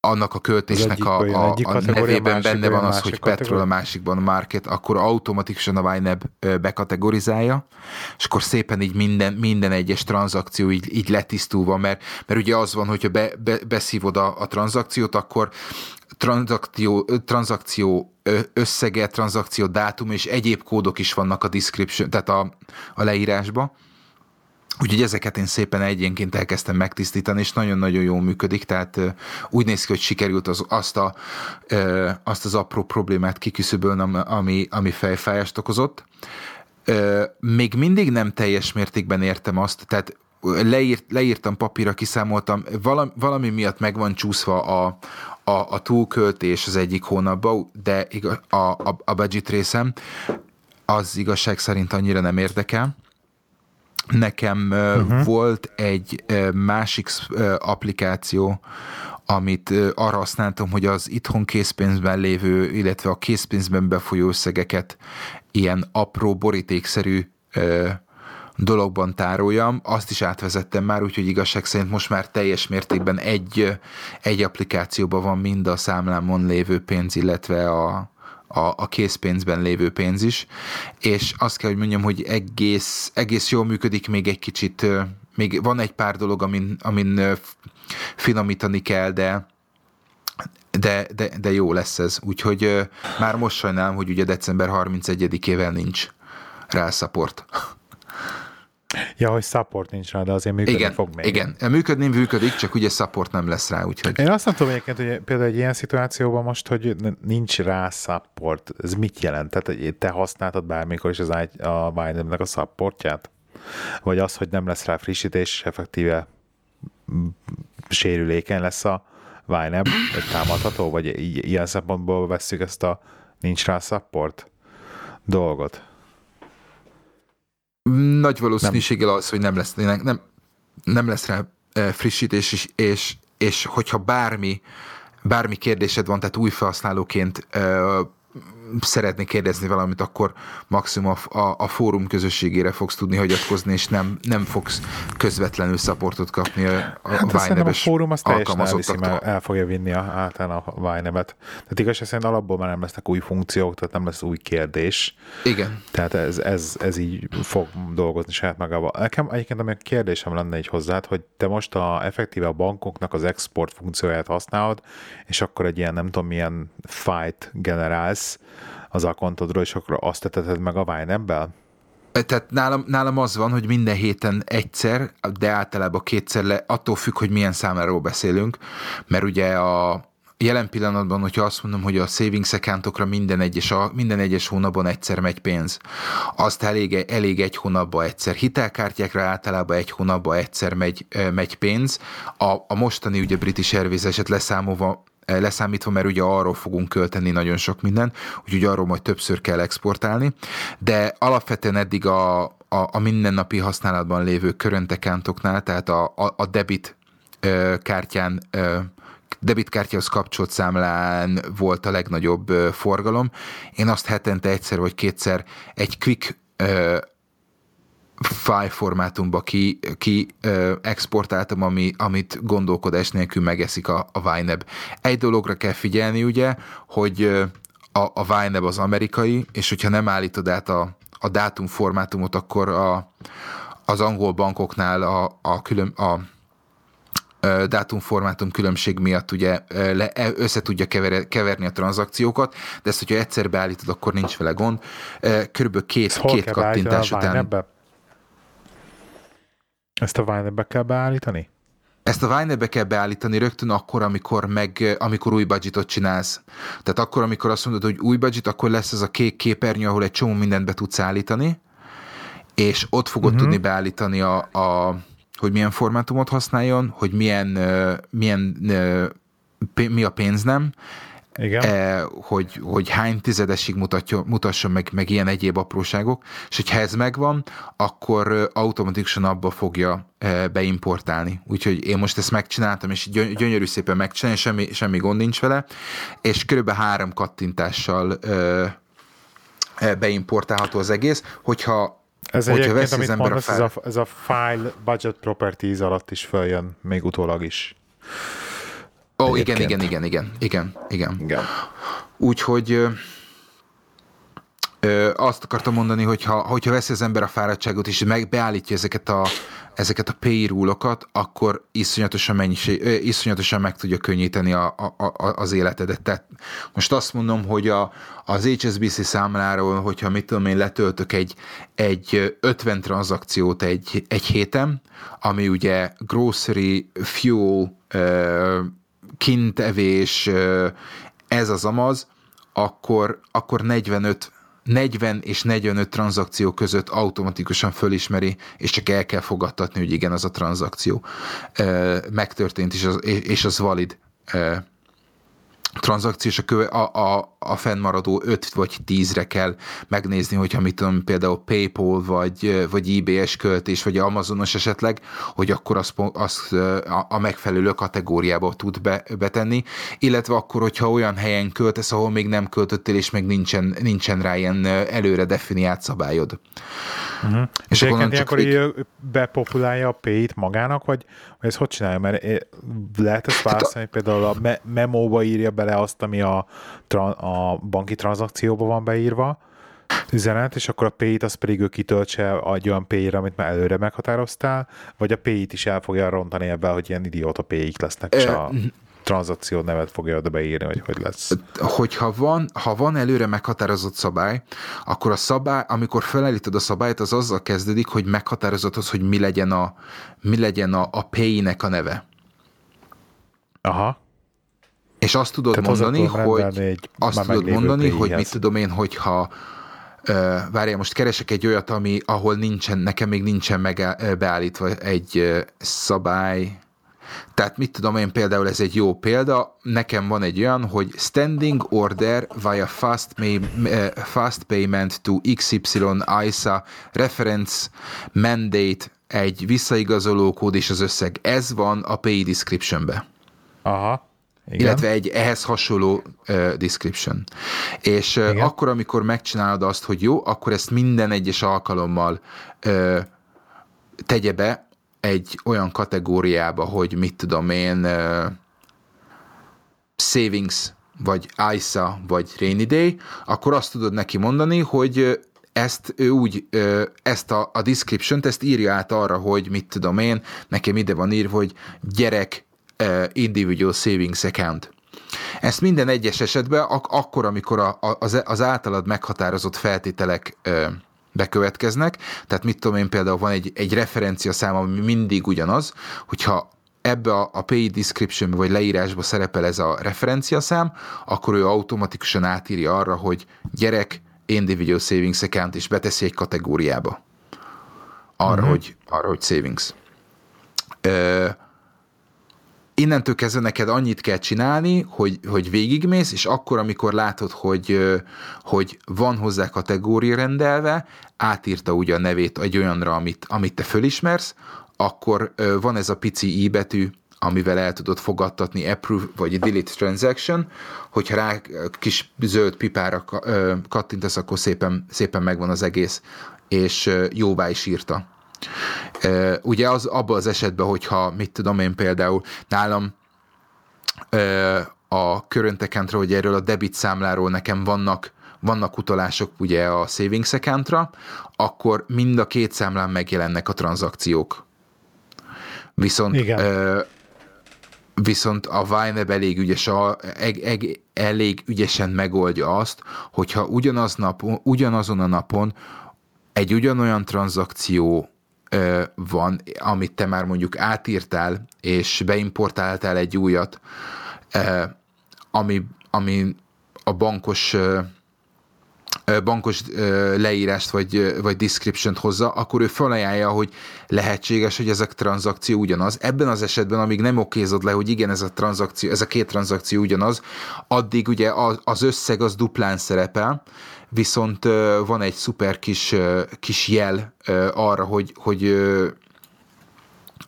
annak a költésnek a, a, a nevében benne van az, hogy petrol, a másikban a market, akkor automatikusan a YNAB ö, bekategorizálja, és akkor szépen így minden, minden egyes tranzakció így, így letisztulva, mert, mert ugye az van, hogyha be, be, beszívod a, a tranzakciót, akkor tranzakció, tranzakció összege, tranzakció dátum és egyéb kódok is vannak a description, tehát a, a leírásba. Úgyhogy ezeket én szépen egyenként elkezdtem megtisztítani, és nagyon-nagyon jól működik, tehát úgy néz ki, hogy sikerült az, azt, a, azt az apró problémát kiküszöbölni, ami, ami fejfájást okozott. Még mindig nem teljes mértékben értem azt, tehát leírt, leírtam papírra, kiszámoltam, valami, valami miatt meg van csúszva a, a, a túlköltés az egyik hónapban, de a, a, a budget részem az igazság szerint annyira nem érdekel. Nekem uh-huh. volt egy másik applikáció, amit arra használtam, hogy az itthon készpénzben lévő, illetve a készpénzben befolyó összegeket ilyen apró borítékszerű dologban tároljam, azt is átvezettem már, úgyhogy igazság szerint most már teljes mértékben egy, egy applikációban van mind a számlámon lévő pénz, illetve a, a, a készpénzben lévő pénz is, és azt kell, hogy mondjam, hogy egész, egész jól működik, még egy kicsit, még van egy pár dolog, amin, amin finomítani kell, de de, de, de jó lesz ez. Úgyhogy ö, már most sajnálom, hogy ugye december 31-ével nincs rá support. Ja, hogy support nincs rá, de azért működni Igen, fog még. igen. Működni működik, csak ugye support nem lesz rá, úgyhogy... Én azt nem tudom egyébként, hogy például egy ilyen szituációban most, hogy nincs rá support, ez mit jelent? Tehát te használtad bármikor is az a Binance-nek a supportját? Vagy az, hogy nem lesz rá frissítés, és effektíve sérülékeny lesz a YNAB, vagy támadható? Vagy ilyen szempontból vesszük ezt a nincs rá support dolgot? Nagy valószínűséggel az, hogy nem lesz, nem, nem lesz rá frissítés, és, és, és hogyha bármi, bármi kérdésed van, tehát új felhasználóként szeretnék kérdezni valamit, akkor maximum a, a, a fórum közösségére fogsz tudni hagyatkozni, és nem, nem fogsz közvetlenül szaportot kapni a, a hát a fórum az teljesen elviszi, mert el fogja vinni a, általán a Vájnevet. Tehát igazság szerint alapból már nem lesznek új funkciók, tehát nem lesz új kérdés. Igen. Tehát ez, ez, ez így fog dolgozni saját magával. Nekem egyébként ami kérdésem lenne egy hozzád, hogy te most a, effektíve a bankoknak az export funkcióját használod, és akkor egy ilyen nem tudom milyen fight generálsz, az akontodról, és akkor azt teteted meg a Vine tehát nálam, nálam az van, hogy minden héten egyszer, de általában kétszer le, attól függ, hogy milyen számáról beszélünk, mert ugye a jelen pillanatban, hogyha azt mondom, hogy a savings accountokra minden egyes, a, minden egyes hónapban egyszer megy pénz, azt elég, elég egy hónapban egyszer. Hitelkártyákra általában egy hónapban egyszer megy, megy pénz. A, a mostani ugye British Airways eset leszámolva leszámítva, mert ugye arról fogunk költeni nagyon sok minden, úgyhogy arról majd többször kell exportálni, de alapvetően eddig a, a, a mindennapi használatban lévő current accountoknál, tehát a, a, a debit ö, kártyán ö, debitkártyához kapcsolt számlán volt a legnagyobb forgalom. Én azt hetente egyszer vagy kétszer egy quick file formátumba ki, ki ö, exportáltam, ami, amit gondolkodás nélkül megeszik a, a Vineb. Egy dologra kell figyelni ugye, hogy a, a Vineb az amerikai, és hogyha nem állítod át a, a dátum formátumot, akkor a, az angol bankoknál a, a, külön, a dátumformátum különbség miatt ugye le, e, össze tudja kever, keverni a tranzakciókat, de ezt, hogyha egyszer beállítod, akkor nincs vele gond. Körülbelül két, két kattintás után. Ebbe? Ezt a Vine-be kell beállítani? Ezt a Vine-be kell beállítani rögtön akkor, amikor, meg, amikor új budgetot csinálsz. Tehát akkor, amikor azt mondod, hogy új budget, akkor lesz ez a kék képernyő, ahol egy csomó mindent be tudsz állítani, és ott fogod uh-huh. tudni beállítani a, a, hogy milyen formátumot használjon, hogy milyen, milyen mi a pénz nem, igen. Eh, hogy, hogy hány tizedesig mutatja, mutasson meg, meg ilyen egyéb apróságok, és hogyha ez megvan, akkor automatikusan abba fogja eh, beimportálni. Úgyhogy én most ezt megcsináltam, és gyönyörű szépen megcsinálni, semmi, semmi gond nincs vele, és körülbelül három kattintással eh, beimportálható az egész, hogyha ez hogyha egyébként, amit az mondasz, file... ez, a, ez a file budget properties alatt is följön, még utólag is. Ó, oh, igen, igen, igen, igen, igen, igen. igen. Úgyhogy ö, azt akartam mondani, hogy ha, hogyha veszi az ember a fáradtságot és meg beállítja ezeket a, ezeket a pay rule-okat, akkor iszonyatosan, mennyiség, ö, iszonyatosan meg tudja könnyíteni a, a, a, az életedet. Tehát most azt mondom, hogy a, az HSBC számláról, hogyha mit tudom én, letöltök egy, egy 50 tranzakciót egy, egy héten, ami ugye grocery, fuel, ö, kintevés, ez az amaz, akkor, akkor 45 40 és 45 tranzakció között automatikusan fölismeri, és csak el kell fogadtatni, hogy igen, az a tranzakció megtörtént, és az, és az valid tranzakciós a, köve, a, a, a fennmaradó 5 vagy 10-re kell megnézni, hogyha mit tudom, például Paypal, vagy, vagy IBS költés, vagy Amazonos esetleg, hogy akkor azt, az a, a megfelelő kategóriába tud be, betenni, illetve akkor, hogyha olyan helyen költesz, ahol még nem költöttél, és még nincsen, nincsen rá ilyen előre definiált szabályod. Uh-huh. És, és akkor ilyenkor így bepopulálja a Pay-t magának, vagy, vagy ez hogy csinálja? Mert lehet ezt választani, hát a... például a me- memóba írja bele azt, ami a, a banki tranzakcióban van beírva, üzenet, és akkor a Pay-t az pedig ő kitöltse egy olyan Pay-re, amit már előre meghatároztál, vagy a Pay-t is el fogja rontani ebben, hogy ilyen idióta Pay-ik lesznek, és a tranzakció nevet fogja oda beírni, vagy hogy lesz. Hogyha van, ha van előre meghatározott szabály, akkor a szabály, amikor felállítod a szabályt, az azzal kezdődik, hogy meghatározott az, hogy mi legyen a, mi legyen a, a pay-nek a neve. Aha. És azt tudod Tehát mondani, hogy egy azt tudod mondani, hogy mit tudom én, hogyha Uh, várjál, most keresek egy olyat, ami, ahol nincsen, nekem még nincsen meg, beállítva egy szabály, Tehát mit tudom én például, ez egy jó példa, nekem van egy olyan, hogy standing order via fast, uh, fast payment to XY ISA reference mandate egy visszaigazoló kód és az összeg. Ez van a pay descriptionbe. Aha. Igen. Illetve egy ehhez hasonló uh, description. És uh, akkor, amikor megcsinálod azt, hogy jó, akkor ezt minden egyes alkalommal uh, tegye be egy olyan kategóriába, hogy mit tudom én, uh, savings, vagy ISA, vagy rainy day, akkor azt tudod neki mondani, hogy ezt ő úgy, ezt a, a description-t, ezt írja át arra, hogy mit tudom én, nekem ide van írva, hogy gyerek individual savings account. Ezt minden egyes esetben ak- akkor, amikor a, az, az általad meghatározott feltételek bekövetkeznek, tehát mit tudom én például van egy, egy referencia szám, ami mindig ugyanaz, hogyha ebbe a, a pay description vagy leírásba szerepel ez a referenciaszám, akkor ő automatikusan átírja arra, hogy gyerek, individual savings account, és beteszi egy kategóriába. Arra, uh-huh. hogy, arra hogy savings. Ö, innentől kezdve neked annyit kell csinálni, hogy, hogy végigmész, és akkor, amikor látod, hogy, hogy van hozzá kategória rendelve, átírta ugye a nevét egy olyanra, amit, amit te fölismersz, akkor van ez a pici i betű, amivel el tudod fogadtatni approve vagy delete transaction, hogyha rá kis zöld pipára kattintasz, akkor szépen, szépen megvan az egész, és jóvá is írta. Ugye az abban az esetben, hogyha mit tudom én például nálam a current account vagy erről a debit számláról nekem vannak vannak utalások ugye a savings accountra, akkor mind a két számlán megjelennek a tranzakciók. Viszont Igen. Viszont a YNAB elég, ügyes, a, eg, eg, elég ügyesen megoldja azt, hogyha ugyanaz nap, ugyanazon a napon egy ugyanolyan tranzakció van, amit te már mondjuk átírtál, és beimportáltál egy újat, ami, ami a bankos bankos leírást vagy, vagy description hozza, akkor ő felajánlja, hogy lehetséges, hogy ezek tranzakció ugyanaz. Ebben az esetben, amíg nem okézod le, hogy igen, ez a tranzakció, ez a két tranzakció ugyanaz, addig ugye az összeg az duplán szerepel, viszont van egy szuper kis, kis jel arra, hogy, hogy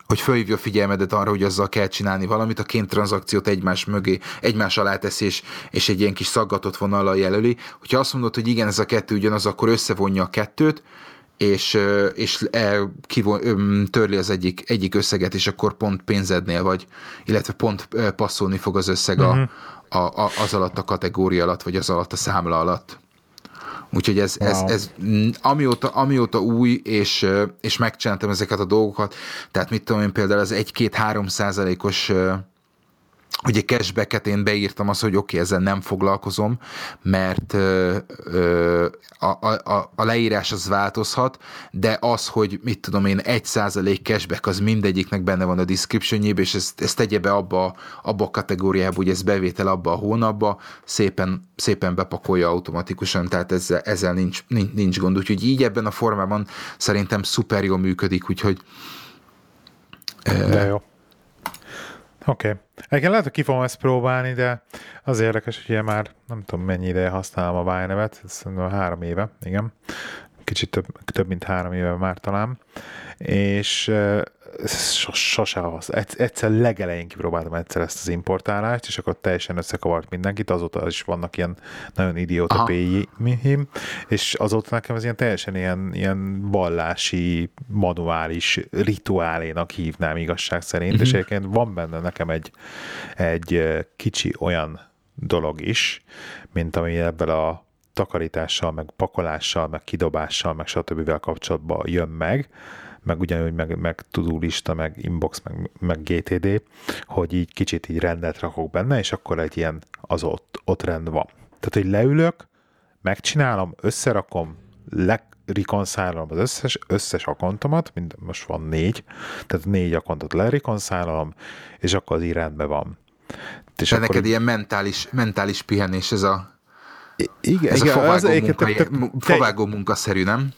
hogy fölhívja a figyelmedet arra, hogy azzal kell csinálni valamit, a két tranzakciót egymás mögé, egymás alá tesz, és, és egy ilyen kis szaggatott vonallal jelöli. Hogyha azt mondod, hogy igen, ez a kettő ugyanaz, akkor összevonja a kettőt, és, és kivon, törli az egyik, egyik összeget, és akkor pont pénzednél vagy, illetve pont passzolni fog az összeg uh-huh. a, a, a, az alatt a kategória alatt, vagy az alatt a számla alatt. Úgyhogy ez, wow. ez, ez amióta, amióta új, és, és megcsináltam ezeket a dolgokat, tehát mit tudom én például az 1-2-3 százalékos ugye cashbacket én beírtam azt, hogy oké, okay, ezzel nem foglalkozom, mert ö, a, a, a leírás az változhat, de az, hogy mit tudom én, egy százalék cashback az mindegyiknek benne van a description és ezt, ezt tegye be abba, abba a kategóriába, hogy ez bevétel abba a hónapba, szépen, szépen bepakolja automatikusan, tehát ezzel, ezzel nincs, nincs, nincs gond. Úgyhogy így ebben a formában szerintem szuper jól működik, úgyhogy de jó. Oké. Okay. Egyébként lehet, hogy ki fogom ezt próbálni, de az érdekes, hogy ugye már nem tudom mennyi ideje használom a Vine-nevet, szerintem három éve, igen. Kicsit több, több mint három éve már talán. És sose az. Egyszer legelején kipróbáltam egyszer ezt az importálást, és akkor teljesen összekavart mindenkit, azóta is vannak ilyen nagyon idióta péjim, és azóta nekem ez ilyen teljesen ilyen, ilyen vallási, manuális rituálénak hívnám igazság szerint, uh-huh. és mhm. egyébként van benne nekem egy, egy kicsi olyan dolog is, mint ami ebből a takarítással, meg pakolással, meg kidobással, meg stb. kapcsolatban jön meg, meg ugyanúgy meg, meg tudó lista, meg inbox, meg, meg GTD, hogy így kicsit így rendet rakok benne, és akkor egy ilyen az ott, ott rend van. Tehát, hogy leülök, megcsinálom, összerakom, lereconcilom az összes, összes akontomat, mind, most van négy, tehát négy akontot lereconcilom, és akkor az így rendben van. És De neked így... ilyen mentális, mentális pihenés ez a igen, ez igen, a fovágó, az, munka, te, te, fovágó munkaszerű, nem?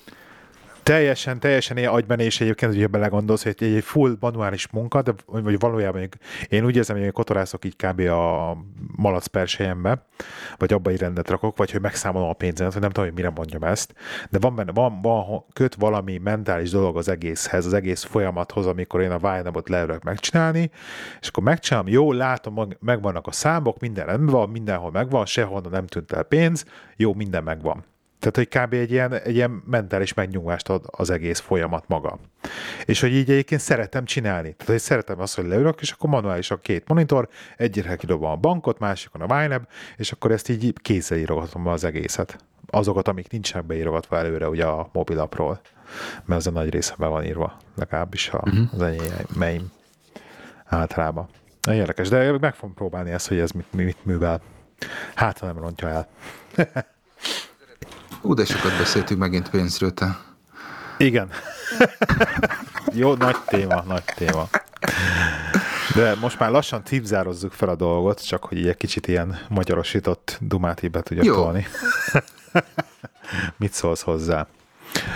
Teljesen, teljesen ilyen agybenés egyébként, hogyha belegondolsz, hogy egy, full manuális munka, de vagy valójában én úgy érzem, hogy kotorászok így kb. a malac persejembe, vagy abba egy rendet rakok, vagy hogy megszámolom a pénzemet, hogy nem tudom, hogy mire mondjam ezt, de van benne, van, van köt valami mentális dolog az egészhez, az egész folyamathoz, amikor én a Vájnabot leülök megcsinálni, és akkor megcsinálom, jó, látom, megvannak a számok, minden rendben van, mindenhol megvan, sehol nem tűnt el pénz, jó, minden megvan. Tehát, hogy kb. egy ilyen, egy ilyen mentális megnyugvást ad az egész folyamat maga. És hogy így egyébként szeretem csinálni. Tehát, hogy szeretem azt, hogy leülök, és akkor manuális a két monitor, egyre kidobom a bankot, másikon a Wineb, és akkor ezt így kézzel írogatom az egészet. Azokat, amik nincsenek beírogatva előre ugye a mobilapról, mert az a nagy része be van írva, legalábbis a, uh-huh. az enyémeim általában. Érdekes, de meg fogom próbálni ezt, hogy ez mit, mit művel. Hát, ha nem rontja el. Ú, de sokat beszéltünk megint pénzről, te. Igen. Jó, nagy téma, nagy téma. De most már lassan tipzározzuk fel a dolgot, csak hogy egy kicsit ilyen magyarosított dumát be tudjak Jó. tolni. Mit szólsz hozzá?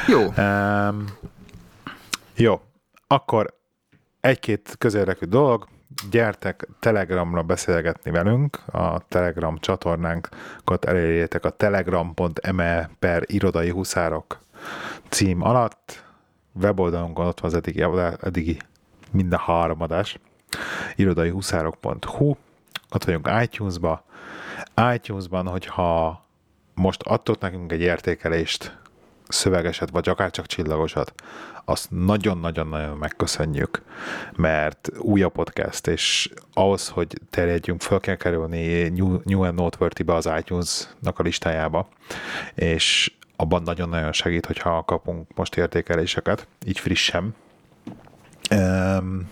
Jó. Um, jó. Akkor egy-két közérdekű dolog gyertek Telegramra beszélgetni velünk, a Telegram csatornánkat elérjétek a telegram.me per irodai huszárok cím alatt. Weboldalunkon ott van az eddigi, eddigi minden három adás, irodaihuszárok.hu, ott vagyunk iTunes-ba. iTunes-ban, hogyha most adtok nekünk egy értékelést, szövegeset, vagy akár csak csillagosat, azt nagyon-nagyon-nagyon megköszönjük, mert új a podcast, és ahhoz, hogy terjedjünk, fel kell kerülni New, New and Noteworthy-be az iTunes-nak a listájába, és abban nagyon-nagyon segít, hogyha kapunk most értékeléseket, így frissen. Um,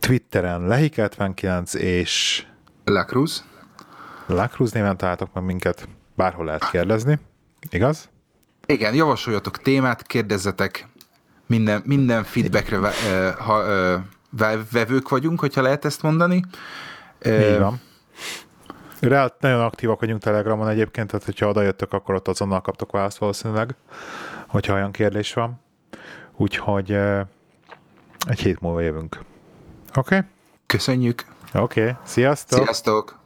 Twitteren Lehik79 és Lacruz. Lacruz néven találtok meg minket, bárhol lehet kérdezni, igaz? Igen, javasoljatok témát, kérdezzetek, minden, minden feedbackre ve, ha, vevők vagyunk, hogyha lehet ezt mondani. Így van. Reál, nagyon aktívak vagyunk Telegramon egyébként, tehát hogyha oda jöttök, akkor ott azonnal kaptok választ valószínűleg, hogyha olyan kérdés van. Úgyhogy egy hét múlva jövünk. Oké? Okay? Köszönjük. Oké, okay. sziasztok! Sziasztok!